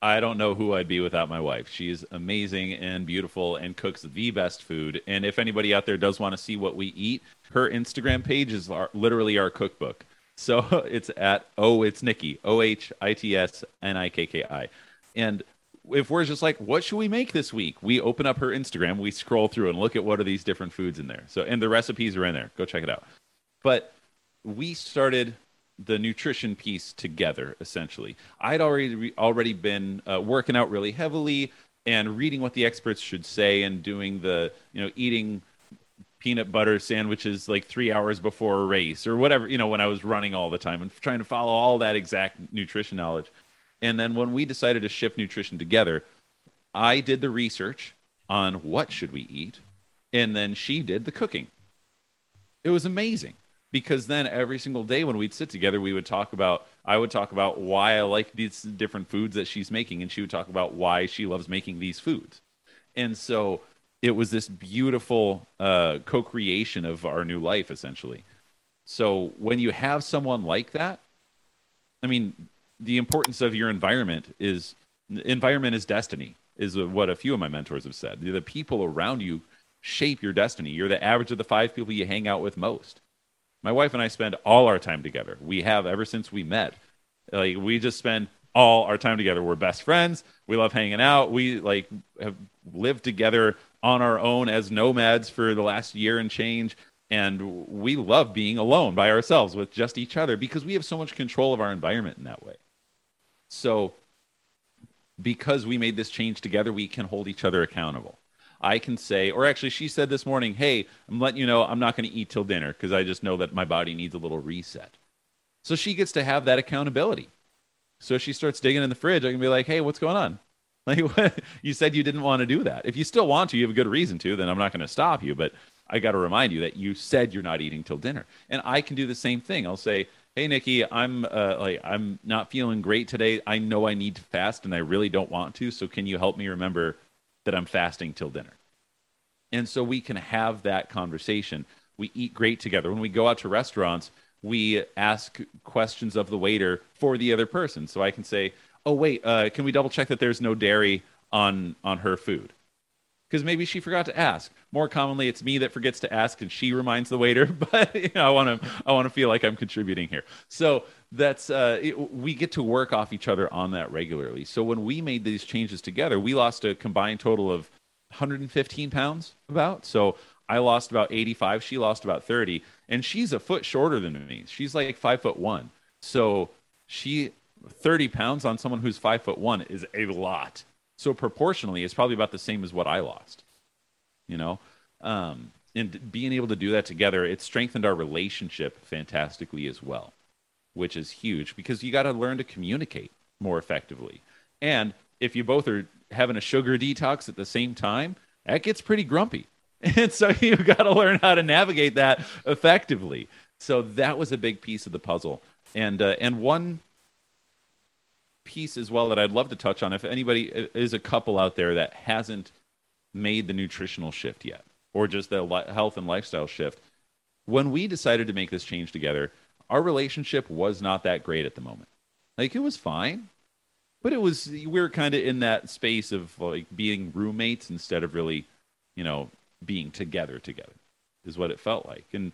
I don't know who I'd be without my wife. She's amazing and beautiful and cooks the best food. And if anybody out there does want to see what we eat, her Instagram page is literally our cookbook. So it's at oh, it's Nikki O H I T S N I K K I, and if we're just like, what should we make this week? We open up her Instagram, we scroll through and look at what are these different foods in there. So and the recipes are in there. Go check it out. But we started the nutrition piece together essentially i'd already already been uh, working out really heavily and reading what the experts should say and doing the you know eating peanut butter sandwiches like three hours before a race or whatever, you know, when I was running all the time and trying to follow all that exact nutrition knowledge. And then when we decided to shift nutrition together, I did the research on what should we eat, and then she did the cooking. It was amazing because then every single day when we'd sit together, we would talk about. I would talk about why I like these different foods that she's making, and she would talk about why she loves making these foods. And so it was this beautiful uh, co-creation of our new life, essentially. So when you have someone like that, I mean, the importance of your environment is environment is destiny is what a few of my mentors have said. The people around you shape your destiny. You're the average of the five people you hang out with most. My wife and I spend all our time together. We have ever since we met. Like we just spend all our time together. We're best friends. We love hanging out. We like have lived together on our own as nomads for the last year and change. And we love being alone by ourselves with just each other because we have so much control of our environment in that way. So because we made this change together, we can hold each other accountable. I can say, or actually, she said this morning, Hey, I'm letting you know I'm not going to eat till dinner because I just know that my body needs a little reset. So she gets to have that accountability. So she starts digging in the fridge. I can be like, Hey, what's going on? Like, you said you didn't want to do that. If you still want to, you have a good reason to, then I'm not going to stop you. But I got to remind you that you said you're not eating till dinner. And I can do the same thing. I'll say, hey nikki i'm uh, like i'm not feeling great today i know i need to fast and i really don't want to so can you help me remember that i'm fasting till dinner and so we can have that conversation we eat great together when we go out to restaurants we ask questions of the waiter for the other person so i can say oh wait uh, can we double check that there's no dairy on on her food because maybe she forgot to ask. More commonly, it's me that forgets to ask, and she reminds the waiter. But you know, I want to I want to feel like I'm contributing here. So that's uh, it, we get to work off each other on that regularly. So when we made these changes together, we lost a combined total of 115 pounds about. So I lost about 85. She lost about 30, and she's a foot shorter than me. She's like five foot one. So she 30 pounds on someone who's five foot one is a lot. So proportionally, it's probably about the same as what I lost. You know, um, and being able to do that together, it strengthened our relationship fantastically as well, which is huge because you got to learn to communicate more effectively. And if you both are having a sugar detox at the same time, that gets pretty grumpy. And so you've got to learn how to navigate that effectively. So that was a big piece of the puzzle. And uh, and one piece as well that I'd love to touch on. If anybody is a couple out there that hasn't made the nutritional shift yet, or just the health and lifestyle shift, when we decided to make this change together, our relationship was not that great at the moment. Like it was fine, but it was we were kind of in that space of like being roommates instead of really, you know, being together together is what it felt like. And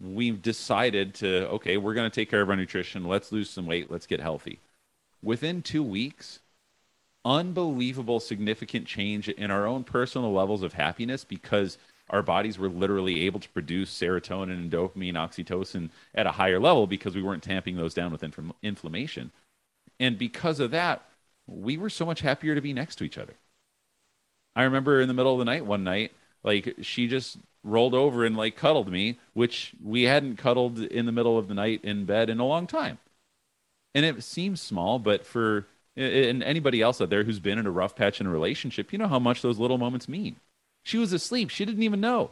we've decided to okay, we're going to take care of our nutrition. Let's lose some weight. Let's get healthy within two weeks, unbelievable significant change in our own personal levels of happiness because our bodies were literally able to produce serotonin and dopamine, oxytocin at a higher level because we weren't tamping those down with inf- inflammation. And because of that, we were so much happier to be next to each other. I remember in the middle of the night one night, like she just rolled over and like cuddled me, which we hadn't cuddled in the middle of the night in bed in a long time and it seems small, but for and anybody else out there who's been in a rough patch in a relationship, you know how much those little moments mean. She was asleep; she didn't even know.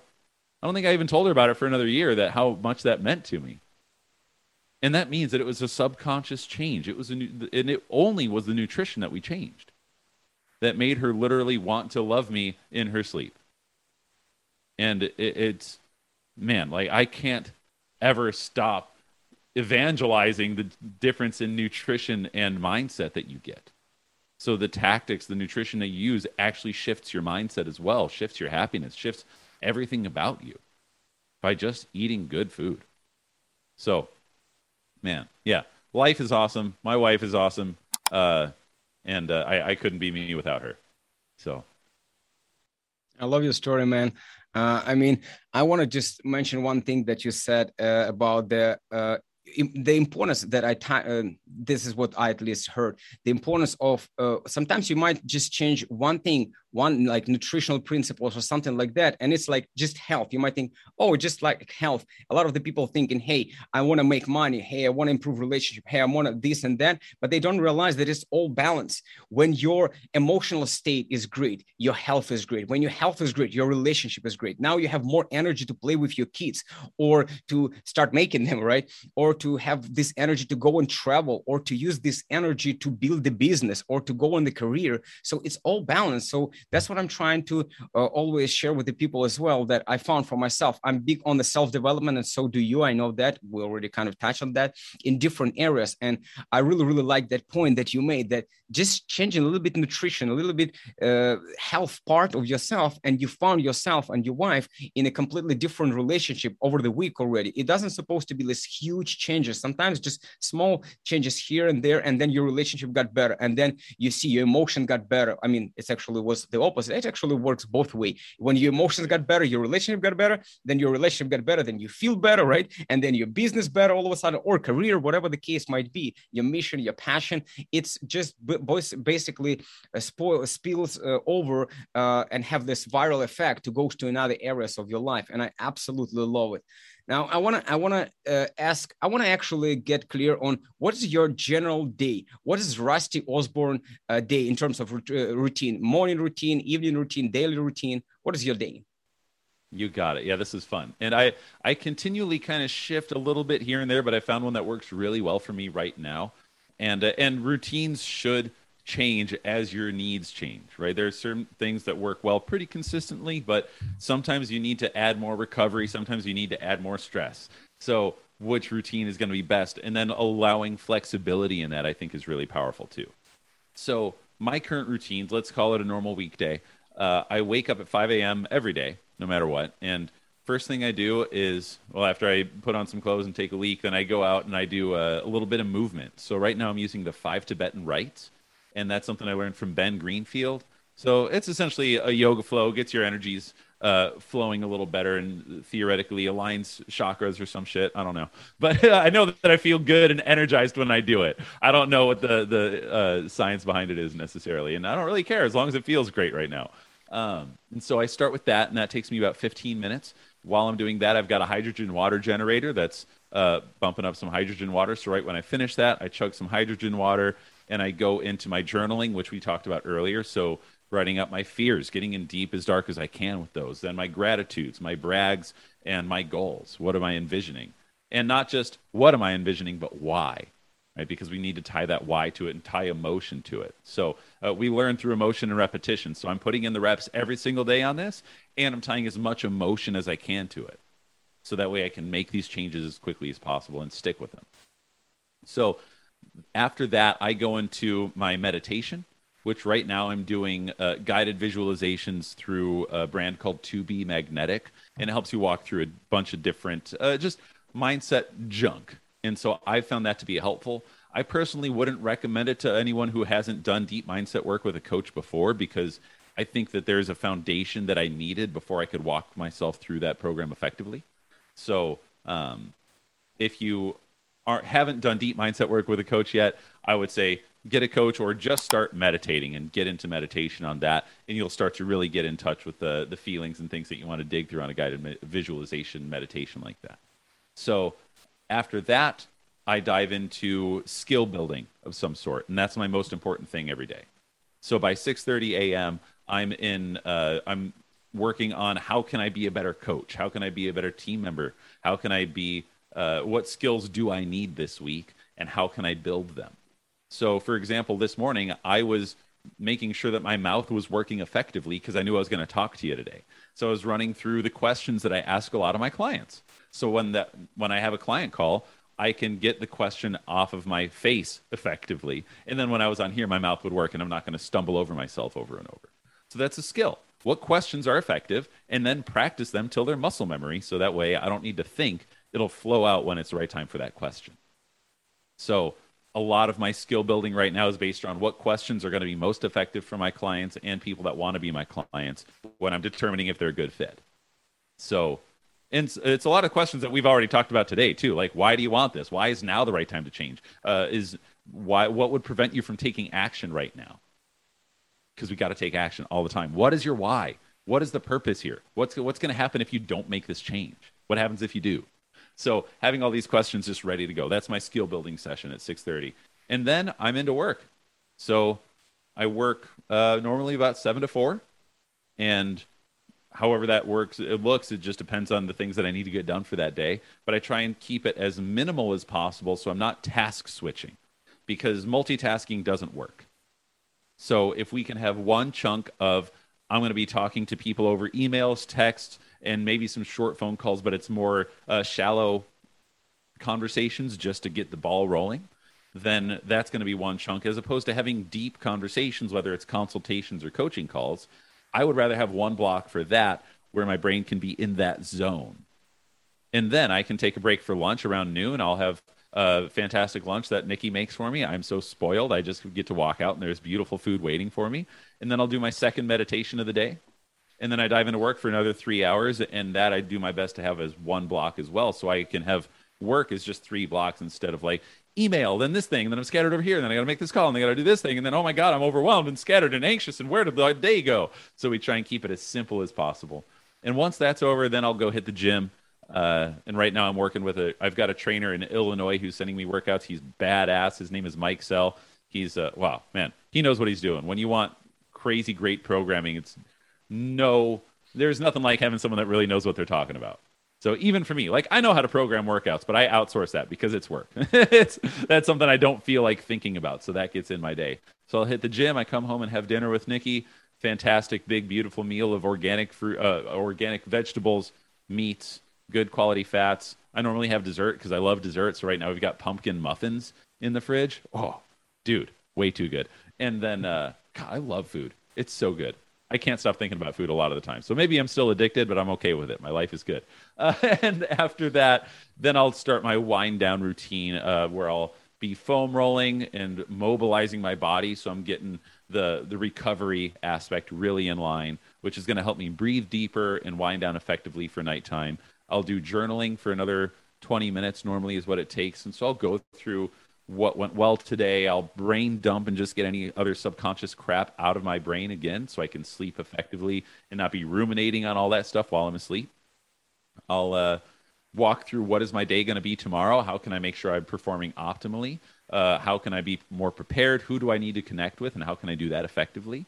I don't think I even told her about it for another year. That how much that meant to me. And that means that it was a subconscious change. It was a new, and it only was the nutrition that we changed that made her literally want to love me in her sleep. And it, it's, man, like I can't ever stop evangelizing the difference in nutrition and mindset that you get. So the tactics, the nutrition that you use actually shifts your mindset as well, shifts your happiness, shifts everything about you by just eating good food. So, man, yeah, life is awesome. My wife is awesome. Uh, and uh, I, I couldn't be me without her. So, I love your story, man. Uh, I mean, I want to just mention one thing that you said uh, about the uh, the importance that I uh, this is what I at least heard the importance of uh, sometimes you might just change one thing one like nutritional principles or something like that and it's like just health. You might think oh just like health. A lot of the people thinking hey I want to make money. Hey I want to improve relationship. Hey I want to this and that but they don't realize that it's all balance. When your emotional state is great your health is great. When your health is great your relationship is great. Now you have more energy to play with your kids or to start making them right? Or to have this energy to go and travel or to use this energy to build the business or to go on the career. So it's all balanced. So that's what i'm trying to uh, always share with the people as well that i found for myself. I'm big on the self-development and so do you. I know that. We already kind of touched on that in different areas. And i really really like that point that you made that just changing a little bit nutrition a little bit uh, health part of yourself and you found yourself and your wife in a completely different relationship over the week already. It doesn't supposed to be this huge changes. Sometimes just small changes here and there and then your relationship got better and then you see your emotion got better. I mean it's actually was the opposite. It actually works both way. When your emotions got better your relationship got better then your relationship got better then you feel better right? And then your business better all of a sudden or career whatever the case might be your mission your passion it's just basically uh, spoil spills uh, over uh, and have this viral effect to go to another areas of your life and i absolutely love it now, I want to I want to uh, ask I want to actually get clear on what is your general day? What is Rusty Osborne uh, day in terms of uh, routine? Morning routine, evening routine, daily routine. What is your day? You got it. Yeah, this is fun. And I I continually kind of shift a little bit here and there, but I found one that works really well for me right now. And uh, and routines should change as your needs change, right? There are certain things that work well pretty consistently, but sometimes you need to add more recovery. Sometimes you need to add more stress. So, which routine is going to be best? And then allowing flexibility in that, I think, is really powerful too. So, my current routines, let's call it a normal weekday. Uh, I wake up at 5 a.m. every day, no matter what. And first thing I do is, well, after I put on some clothes and take a leak, then I go out and I do a, a little bit of movement. So, right now I'm using the five Tibetan rites and that's something I learned from Ben Greenfield. So it's essentially a yoga flow, gets your energies uh, flowing a little better, and theoretically aligns chakras or some shit. I don't know, but I know that I feel good and energized when I do it. I don't know what the the uh, science behind it is necessarily, and I don't really care as long as it feels great right now. Um, and so I start with that, and that takes me about 15 minutes. While I'm doing that, I've got a hydrogen water generator that's uh, bumping up some hydrogen water. So right when I finish that, I chug some hydrogen water and I go into my journaling, which we talked about earlier. So writing up my fears, getting in deep as dark as I can with those. Then my gratitudes, my brags, and my goals. What am I envisioning? And not just what am I envisioning, but why, right? Because we need to tie that why to it and tie emotion to it. So uh, we learn through emotion and repetition. So I'm putting in the reps every single day on this, and I'm tying as much emotion as I can to it. So that way I can make these changes as quickly as possible and stick with them. So after that, I go into my meditation, which right now I'm doing uh, guided visualizations through a brand called To Be Magnetic, and it helps you walk through a bunch of different uh, just mindset junk. And so I found that to be helpful. I personally wouldn't recommend it to anyone who hasn't done deep mindset work with a coach before because I think that there's a foundation that I needed before I could walk myself through that program effectively. So, um, if you aren't haven't done deep mindset work with a coach yet, I would say get a coach or just start meditating and get into meditation on that and you'll start to really get in touch with the the feelings and things that you want to dig through on a guided visualization meditation like that. So, after that, I dive into skill building of some sort, and that's my most important thing every day. So by 6:30 a.m., I'm in. Uh, I'm working on how can I be a better coach? How can I be a better team member? How can I be uh, what skills do I need this week and how can I build them? So, for example, this morning I was making sure that my mouth was working effectively because I knew I was going to talk to you today. So I was running through the questions that I ask a lot of my clients. So when that when I have a client call, I can get the question off of my face effectively. And then when I was on here, my mouth would work and I'm not going to stumble over myself over and over. So that's a skill. What questions are effective and then practice them till they're muscle memory so that way I don't need to think it'll flow out when it's the right time for that question. So, a lot of my skill building right now is based on what questions are going to be most effective for my clients and people that want to be my clients when I'm determining if they're a good fit. So, and it's, a lot of questions that we've already talked about today too. Like, why do you want this? Why is now the right time to change? Uh, is why what would prevent you from taking action right now? Because we got to take action all the time. What is your why? What is the purpose here? What's what's going to happen if you don't make this change? What happens if you do? So having all these questions just ready to go. That's my skill building session at 6:30, and then I'm into work. So I work uh, normally about seven to four, and however that works it looks it just depends on the things that i need to get done for that day but i try and keep it as minimal as possible so i'm not task switching because multitasking doesn't work so if we can have one chunk of i'm going to be talking to people over emails text and maybe some short phone calls but it's more uh, shallow conversations just to get the ball rolling then that's going to be one chunk as opposed to having deep conversations whether it's consultations or coaching calls I would rather have one block for that where my brain can be in that zone. And then I can take a break for lunch around noon. I'll have a fantastic lunch that Nikki makes for me. I'm so spoiled. I just get to walk out and there's beautiful food waiting for me. And then I'll do my second meditation of the day. And then I dive into work for another three hours. And that I do my best to have as one block as well. So I can have work as just three blocks instead of like email, then this thing, and then I'm scattered over here, and then I got to make this call, and I got to do this thing, and then oh my god, I'm overwhelmed and scattered and anxious, and where did the day go? So we try and keep it as simple as possible. And once that's over, then I'll go hit the gym. Uh, and right now I'm working with a. I've got a trainer in Illinois who's sending me workouts. He's badass. His name is Mike Sell. He's uh, wow, man. He knows what he's doing. When you want crazy great programming, it's no. There's nothing like having someone that really knows what they're talking about. So even for me, like I know how to program workouts, but I outsource that because it's work. it's that's something I don't feel like thinking about. So that gets in my day. So I'll hit the gym. I come home and have dinner with Nikki. Fantastic, big, beautiful meal of organic fruit, uh, organic vegetables, meats, good quality fats. I normally have dessert because I love dessert. So right now we've got pumpkin muffins in the fridge. Oh, dude, way too good. And then uh, God, I love food. It's so good. I can't stop thinking about food a lot of the time. So maybe I'm still addicted, but I'm okay with it. My life is good. Uh, and after that, then I'll start my wind down routine uh, where I'll be foam rolling and mobilizing my body. So I'm getting the, the recovery aspect really in line, which is going to help me breathe deeper and wind down effectively for nighttime. I'll do journaling for another 20 minutes, normally, is what it takes. And so I'll go through what went well today. I'll brain dump and just get any other subconscious crap out of my brain again so I can sleep effectively and not be ruminating on all that stuff while I'm asleep. I'll uh, walk through what is my day going to be tomorrow? How can I make sure I'm performing optimally? Uh, how can I be more prepared? Who do I need to connect with? And how can I do that effectively?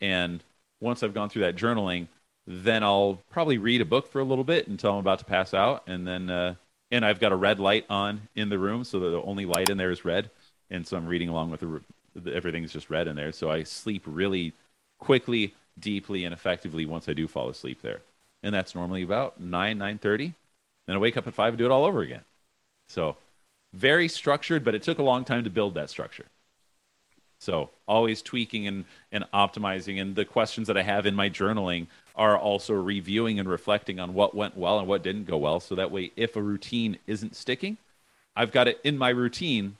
And once I've gone through that journaling, then I'll probably read a book for a little bit until I'm about to pass out. And then uh, and I've got a red light on in the room, so the only light in there is red, and so I'm reading along with the everything's just red in there. So I sleep really quickly, deeply, and effectively once I do fall asleep there, and that's normally about nine nine thirty. Then I wake up at five and do it all over again. So very structured, but it took a long time to build that structure. So always tweaking and, and optimizing. And the questions that I have in my journaling are also reviewing and reflecting on what went well and what didn't go well. So that way, if a routine isn't sticking, I've got it in my routine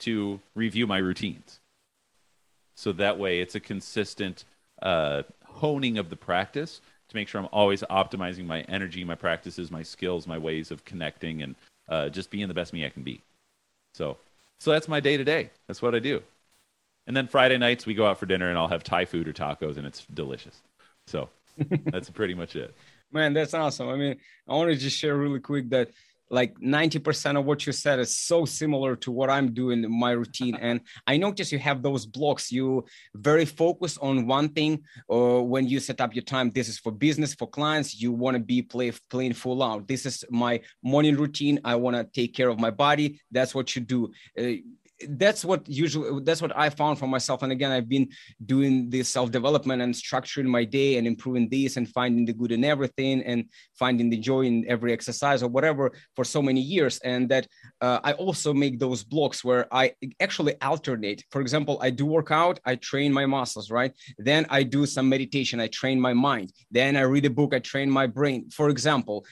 to review my routines. So that way, it's a consistent uh, honing of the practice to make sure I'm always optimizing my energy, my practices, my skills, my ways of connecting, and uh, just being the best me I can be. So, so that's my day to day. That's what I do. And then Friday nights we go out for dinner, and I'll have Thai food or tacos, and it's delicious. So that's pretty much it. Man, that's awesome. I mean, I want to just share really quick that like 90% of what you said is so similar to what I'm doing in my routine. And I notice you have those blocks. You very focused on one thing or uh, when you set up your time. This is for business, for clients. You want to be play, playing full out. This is my morning routine. I want to take care of my body. That's what you do. Uh, that's what usually that's what i found for myself. And again i've been doing this self-development and structuring my day and improving this and finding the good in everything and finding the joy in every exercise or whatever for so many years. And that uh, i also make those blocks where i actually alternate. For example i do work out i train my muscles right? Then i do some meditation i train my mind. Then i read a book i train my brain. For example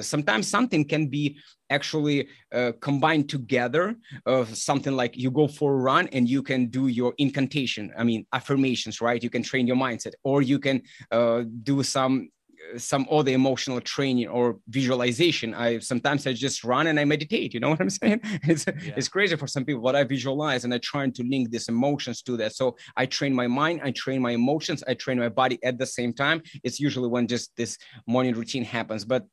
sometimes something can be actually uh, combined together of something like you go for a run and you can do your incantation i mean affirmations right you can train your mindset or you can uh, do some some other emotional training or visualization. I sometimes I just run and I meditate. You know what I'm saying? It's yeah. it's crazy for some people, but I visualize and I try to link these emotions to that. So I train my mind, I train my emotions, I train my body at the same time. It's usually when just this morning routine happens, but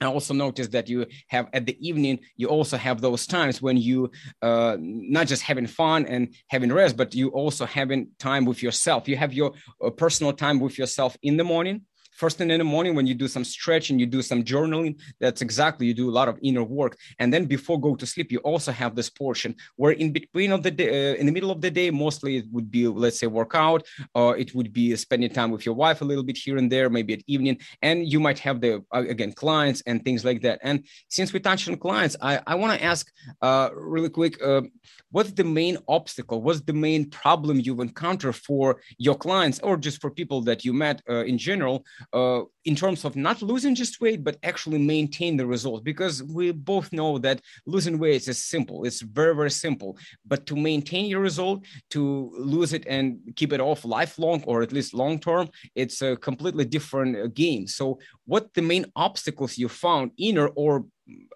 I also noticed that you have at the evening, you also have those times when you uh, not just having fun and having rest, but you also having time with yourself. You have your uh, personal time with yourself in the morning first thing in the morning when you do some stretching you do some journaling that's exactly you do a lot of inner work. And then before go to sleep you also have this portion where in between of the day uh, in the middle of the day mostly it would be let's say workout or it would be spending time with your wife a little bit here and there maybe at evening. And you might have the uh, again clients and things like that. And since we touched on clients i, I want to ask uh, really quick uh, what's the main obstacle? What's the main problem you've encountered for your clients or just for people that you met uh, in general uh, in terms of not losing just weight but actually maintain the result. because we both know that losing weight is simple it's very very simple but to maintain your result to lose it and keep it off lifelong or at least long term it's a completely different uh, game so what the main obstacles you found inner or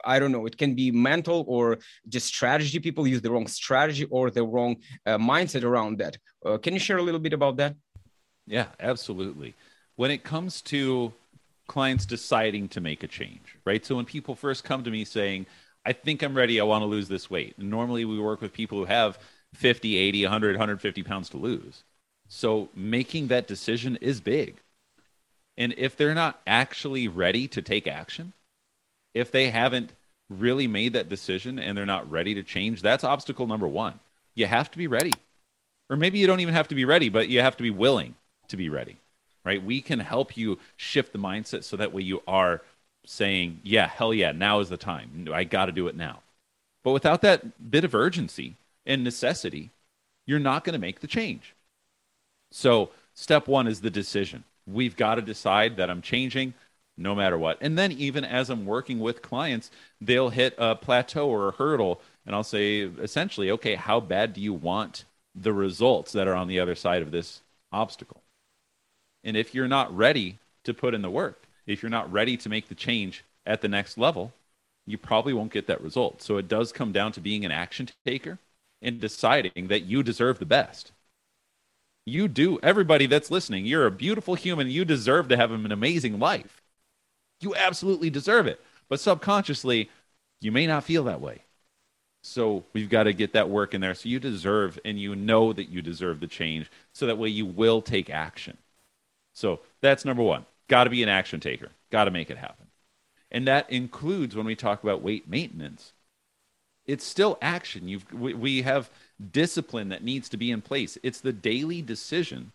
I don't know, it can be mental or just strategy. People use the wrong strategy or the wrong uh, mindset around that. Uh, can you share a little bit about that? Yeah, absolutely. When it comes to clients deciding to make a change, right? So when people first come to me saying, I think I'm ready, I want to lose this weight. And normally we work with people who have 50, 80, 100, 150 pounds to lose. So making that decision is big. And if they're not actually ready to take action, if they haven't really made that decision and they're not ready to change, that's obstacle number one. You have to be ready. Or maybe you don't even have to be ready, but you have to be willing to be ready, right? We can help you shift the mindset so that way you are saying, yeah, hell yeah, now is the time. I got to do it now. But without that bit of urgency and necessity, you're not going to make the change. So, step one is the decision. We've got to decide that I'm changing no matter what. And then even as I'm working with clients, they'll hit a plateau or a hurdle and I'll say essentially, okay, how bad do you want the results that are on the other side of this obstacle? And if you're not ready to put in the work, if you're not ready to make the change at the next level, you probably won't get that result. So it does come down to being an action taker and deciding that you deserve the best. You do, everybody that's listening, you're a beautiful human. You deserve to have an amazing life. You absolutely deserve it. But subconsciously, you may not feel that way. So we've got to get that work in there. So you deserve and you know that you deserve the change. So that way you will take action. So that's number one. Got to be an action taker. Got to make it happen. And that includes when we talk about weight maintenance. It's still action. You've, we, we have discipline that needs to be in place. It's the daily decision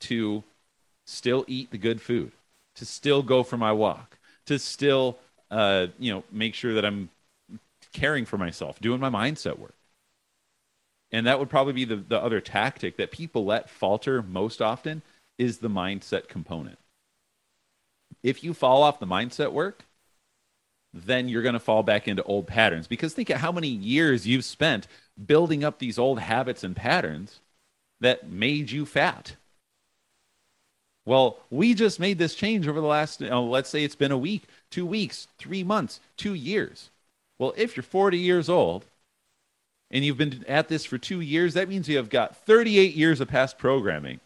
to still eat the good food, to still go for my walk, to still, uh, you know, make sure that I'm caring for myself, doing my mindset work. And that would probably be the, the other tactic that people let falter most often is the mindset component. If you fall off the mindset work, then you're going to fall back into old patterns because think of how many years you've spent building up these old habits and patterns that made you fat well, we just made this change over the last, you know, let's say it's been a week, two weeks, three months, two years. Well, if you're 40 years old and you've been at this for two years, that means you have got 38 years of past programming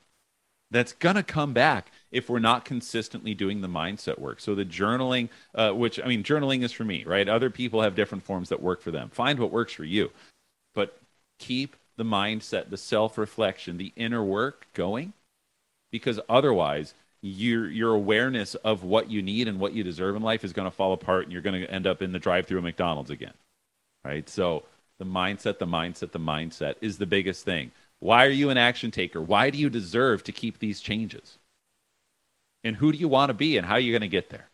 that's going to come back if we're not consistently doing the mindset work. So the journaling, uh, which I mean, journaling is for me, right? Other people have different forms that work for them. Find what works for you, but keep the mindset, the self reflection, the inner work going because otherwise your your awareness of what you need and what you deserve in life is going to fall apart and you're going to end up in the drive-through McDonald's again. Right? So the mindset, the mindset, the mindset is the biggest thing. Why are you an action taker? Why do you deserve to keep these changes? And who do you want to be and how are you going to get there?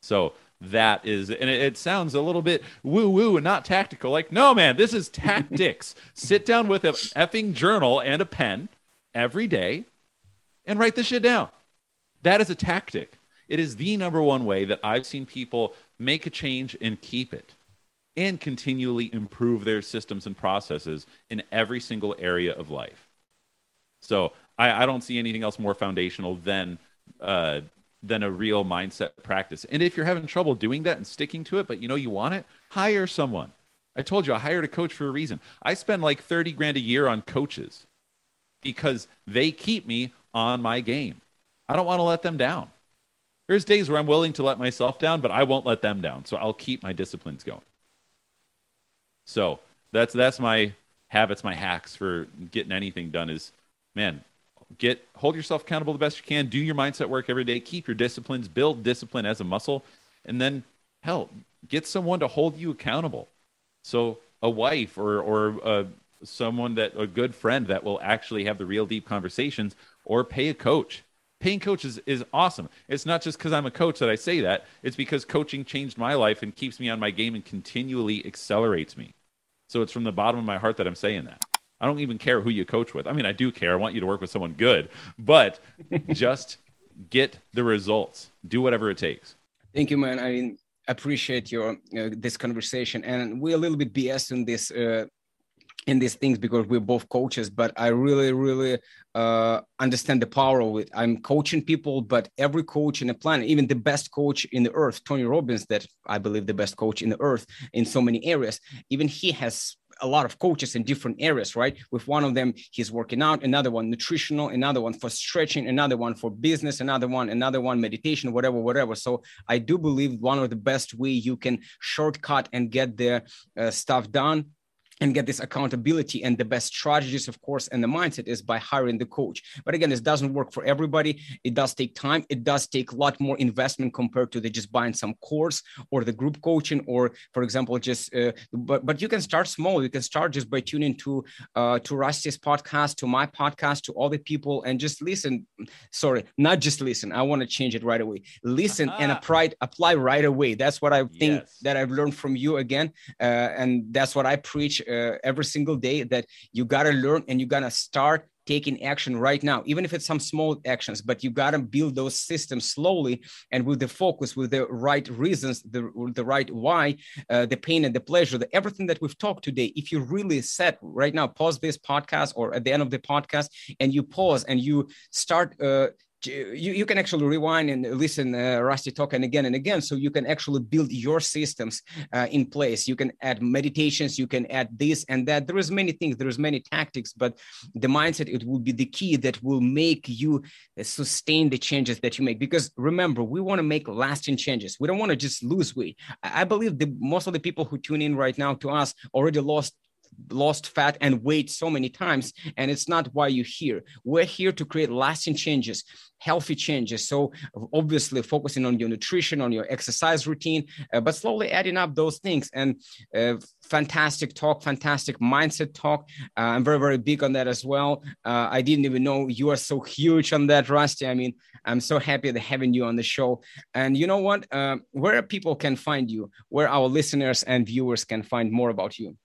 So that is, and it, it sounds a little bit woo woo and not tactical. Like, no, man, this is tactics. Sit down with an effing journal and a pen every day and write this shit down. That is a tactic. It is the number one way that I've seen people make a change and keep it and continually improve their systems and processes in every single area of life. So I, I don't see anything else more foundational than uh, than a real mindset practice. And if you're having trouble doing that and sticking to it, but you know you want it, hire someone. I told you I hired a coach for a reason. I spend like 30 grand a year on coaches because they keep me on my game. I don't want to let them down. There's days where I'm willing to let myself down, but I won't let them down. So I'll keep my disciplines going. So that's that's my habits, my hacks for getting anything done is man, get hold yourself accountable the best you can, do your mindset work every day, keep your disciplines, build discipline as a muscle, and then hell, get someone to hold you accountable. So a wife or or uh, someone that a good friend that will actually have the real deep conversations, or pay a coach. Paying coaches is awesome. It's not just because I'm a coach that I say that. It's because coaching changed my life and keeps me on my game and continually accelerates me. So it's from the bottom of my heart that I'm saying that. I don't even care who you coach with. I mean, I do care. I want you to work with someone good, but just get the results. Do whatever it takes. Thank you, man. I appreciate your uh, this conversation, and we're a little bit BS in this uh, in these things because we're both coaches. But I really, really uh, understand the power of it. I'm coaching people, but every coach in the planet, even the best coach in the earth, Tony Robbins, that I believe the best coach in the earth in so many areas, even he has a lot of coaches in different areas, right? With one of them, he's working out, another one nutritional, another one for stretching, another one for business, another one, another one meditation, whatever, whatever. So I do believe one of the best way you can shortcut and get the uh, stuff done and get this accountability and the best strategies of course and the mindset is by hiring the coach. But again this doesn't work for everybody. It does take time. It does take a lot more investment compared to the just buying some course or the group coaching or for example just uh, but but you can start small. You can start just by tuning to uh, to rusty's podcast to my podcast to all the people and just listen. Sorry not just listen. I want to change it right away. Listen and apply apply right away. That's what i think yes. that i've learned from you again uh, and that's what i preach uh, every single day that you got to learn and you got to start taking action right now even if it's some small actions but you got to build those systems slowly and with the focus with the right reasons the, the right why uh, the pain and the pleasure the everything that we've talked today. If you really set right now pause this podcast or at the end of the podcast and you pause and you start uh, you, you can actually rewind and listen uh, rusty talk again and again so you can actually build your systems uh, in place. You can add meditations you can add this and that. There is many things there is many tactics but the mindset it will be the key that will make you uh, sustain the changes that you make. Because remember we want to make lasting changes. We don't want to just lose weight. I believe the most of the people who tune in right now to us already lost lost fat and weight so many times and it's not why you're here we're here to create lasting changes healthy changes. So obviously focusing on your nutrition on your exercise routine uh, but slowly adding up those things. And uh, fantastic talk fantastic mindset talk. Uh, i'm very very big on that as well. Uh, i didn't even know you are so huge on that rusty. I mean i'm so happy to having you on the show. And you know what? Uh, where people can find you where our listeners and viewers can find more about you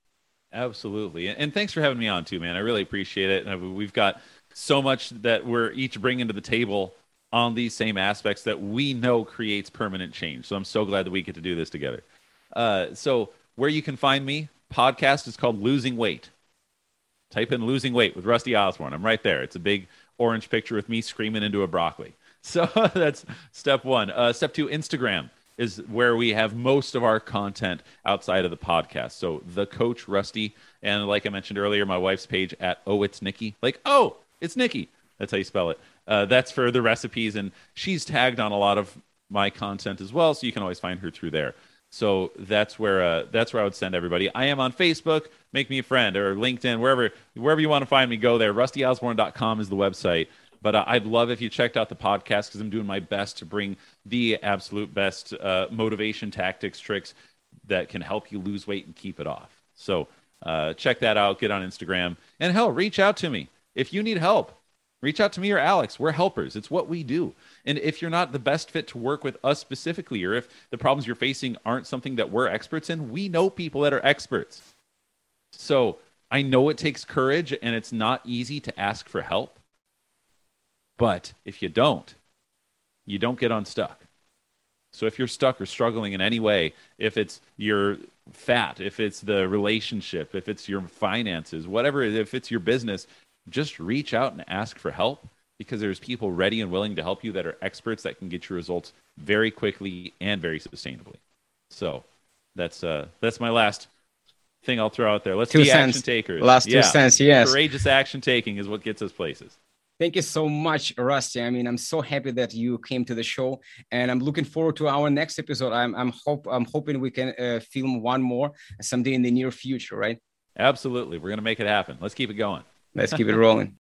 Absolutely. And thanks for having me on too, man. I really appreciate it. And we've got so much that we're each bringing to the table on these same aspects that we know creates permanent change. So I'm so glad that we get to do this together. Uh, so where you can find me, podcast is called Losing Weight. Type in Losing Weight with Rusty Osborne. I'm right there. It's a big orange picture with me screaming into a broccoli. So that's step one. Uh, step two, Instagram is where we have most of our content outside of the podcast. So the coach Rusty, and like I mentioned earlier, my wife's page at oh it's Nikki. Like oh it's Nikki. That's how you spell it. Uh, that's for the recipes, and she's tagged on a lot of my content as well, so you can always find her through there. So that's where uh, that's where I would send everybody. I am on Facebook. Make me a friend or LinkedIn, wherever wherever you want to find me. Go there. RustyOsborne.com is the website. But uh, I'd love if you checked out the podcast because I'm doing my best to bring the absolute best uh, motivation tactics, tricks that can help you lose weight and keep it off. So uh, check that out. Get on Instagram. And hell, reach out to me. If you need help, reach out to me or Alex. We're helpers. It's what we do. And if you're not the best fit to work with us specifically, or if the problems you're facing aren't something that we're experts in, we know people that are experts. So I know it takes courage and it's not easy to ask for help. But if you don't, you don't get unstuck. So if you're stuck or struggling in any way, if it's your fat, if it's the relationship, if it's your finances, whatever, if it's your business, just reach out and ask for help because there's people ready and willing to help you that are experts that can get you results very quickly and very sustainably. So that's uh that's my last thing I'll throw out there. Let's two be cents. action takers. Last two cents, yes. Courageous action taking is what gets us places. Thank you so much, Rusty. I mean, I'm so happy that you came to the show, and I'm looking forward to our next episode. I'm I'm hope I'm hoping we can uh, film one more someday in the near future, right? Absolutely. We're gonna make it happen. Let's keep it going. Let's keep it rolling.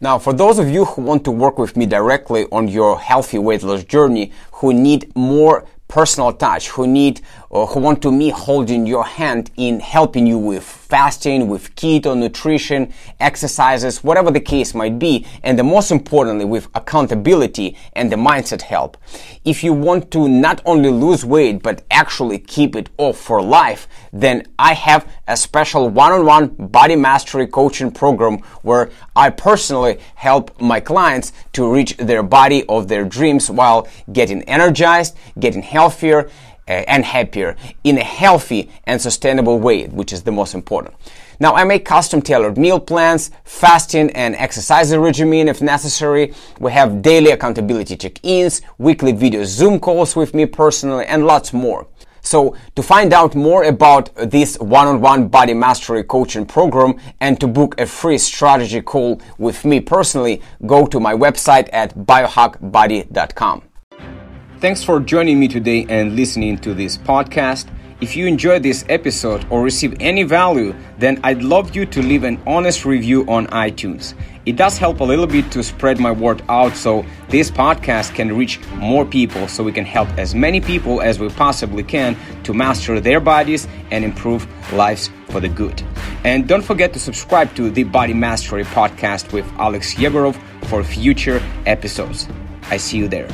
Now, for those of you who want to work with me directly on your healthy weight loss journey, who need more personal touch, who need or who want to me holding your hand in helping you with fasting, with keto nutrition, exercises, whatever the case might be, and the most importantly with accountability and the mindset help. If you want to not only lose weight but actually keep it off for life, then I have a special one-on-one body mastery coaching program where I personally help my clients to reach their body of their dreams while getting energized, getting healthier, Uh, and happier in a healthy and sustainable way, which is the most important. Now, I make custom tailored meal plans, fasting and exercise regimen if necessary. We have daily accountability check-ins, weekly video Zoom calls with me personally, and lots more. So to find out more about this one-on-one body mastery coaching program and to book a free strategy call with me personally, go to my website at biohackbody.com. Thanks for joining me today and listening to this podcast. If you enjoyed this episode or receive any value, then I'd love you to leave an honest review on iTunes. It does help a little bit to spread my word out so this podcast can reach more people so we can help as many people as we possibly can to master their bodies and improve lives for the good. And don't forget to subscribe to the Body Mastery podcast with Alex Yegorov for future episodes. I see you there.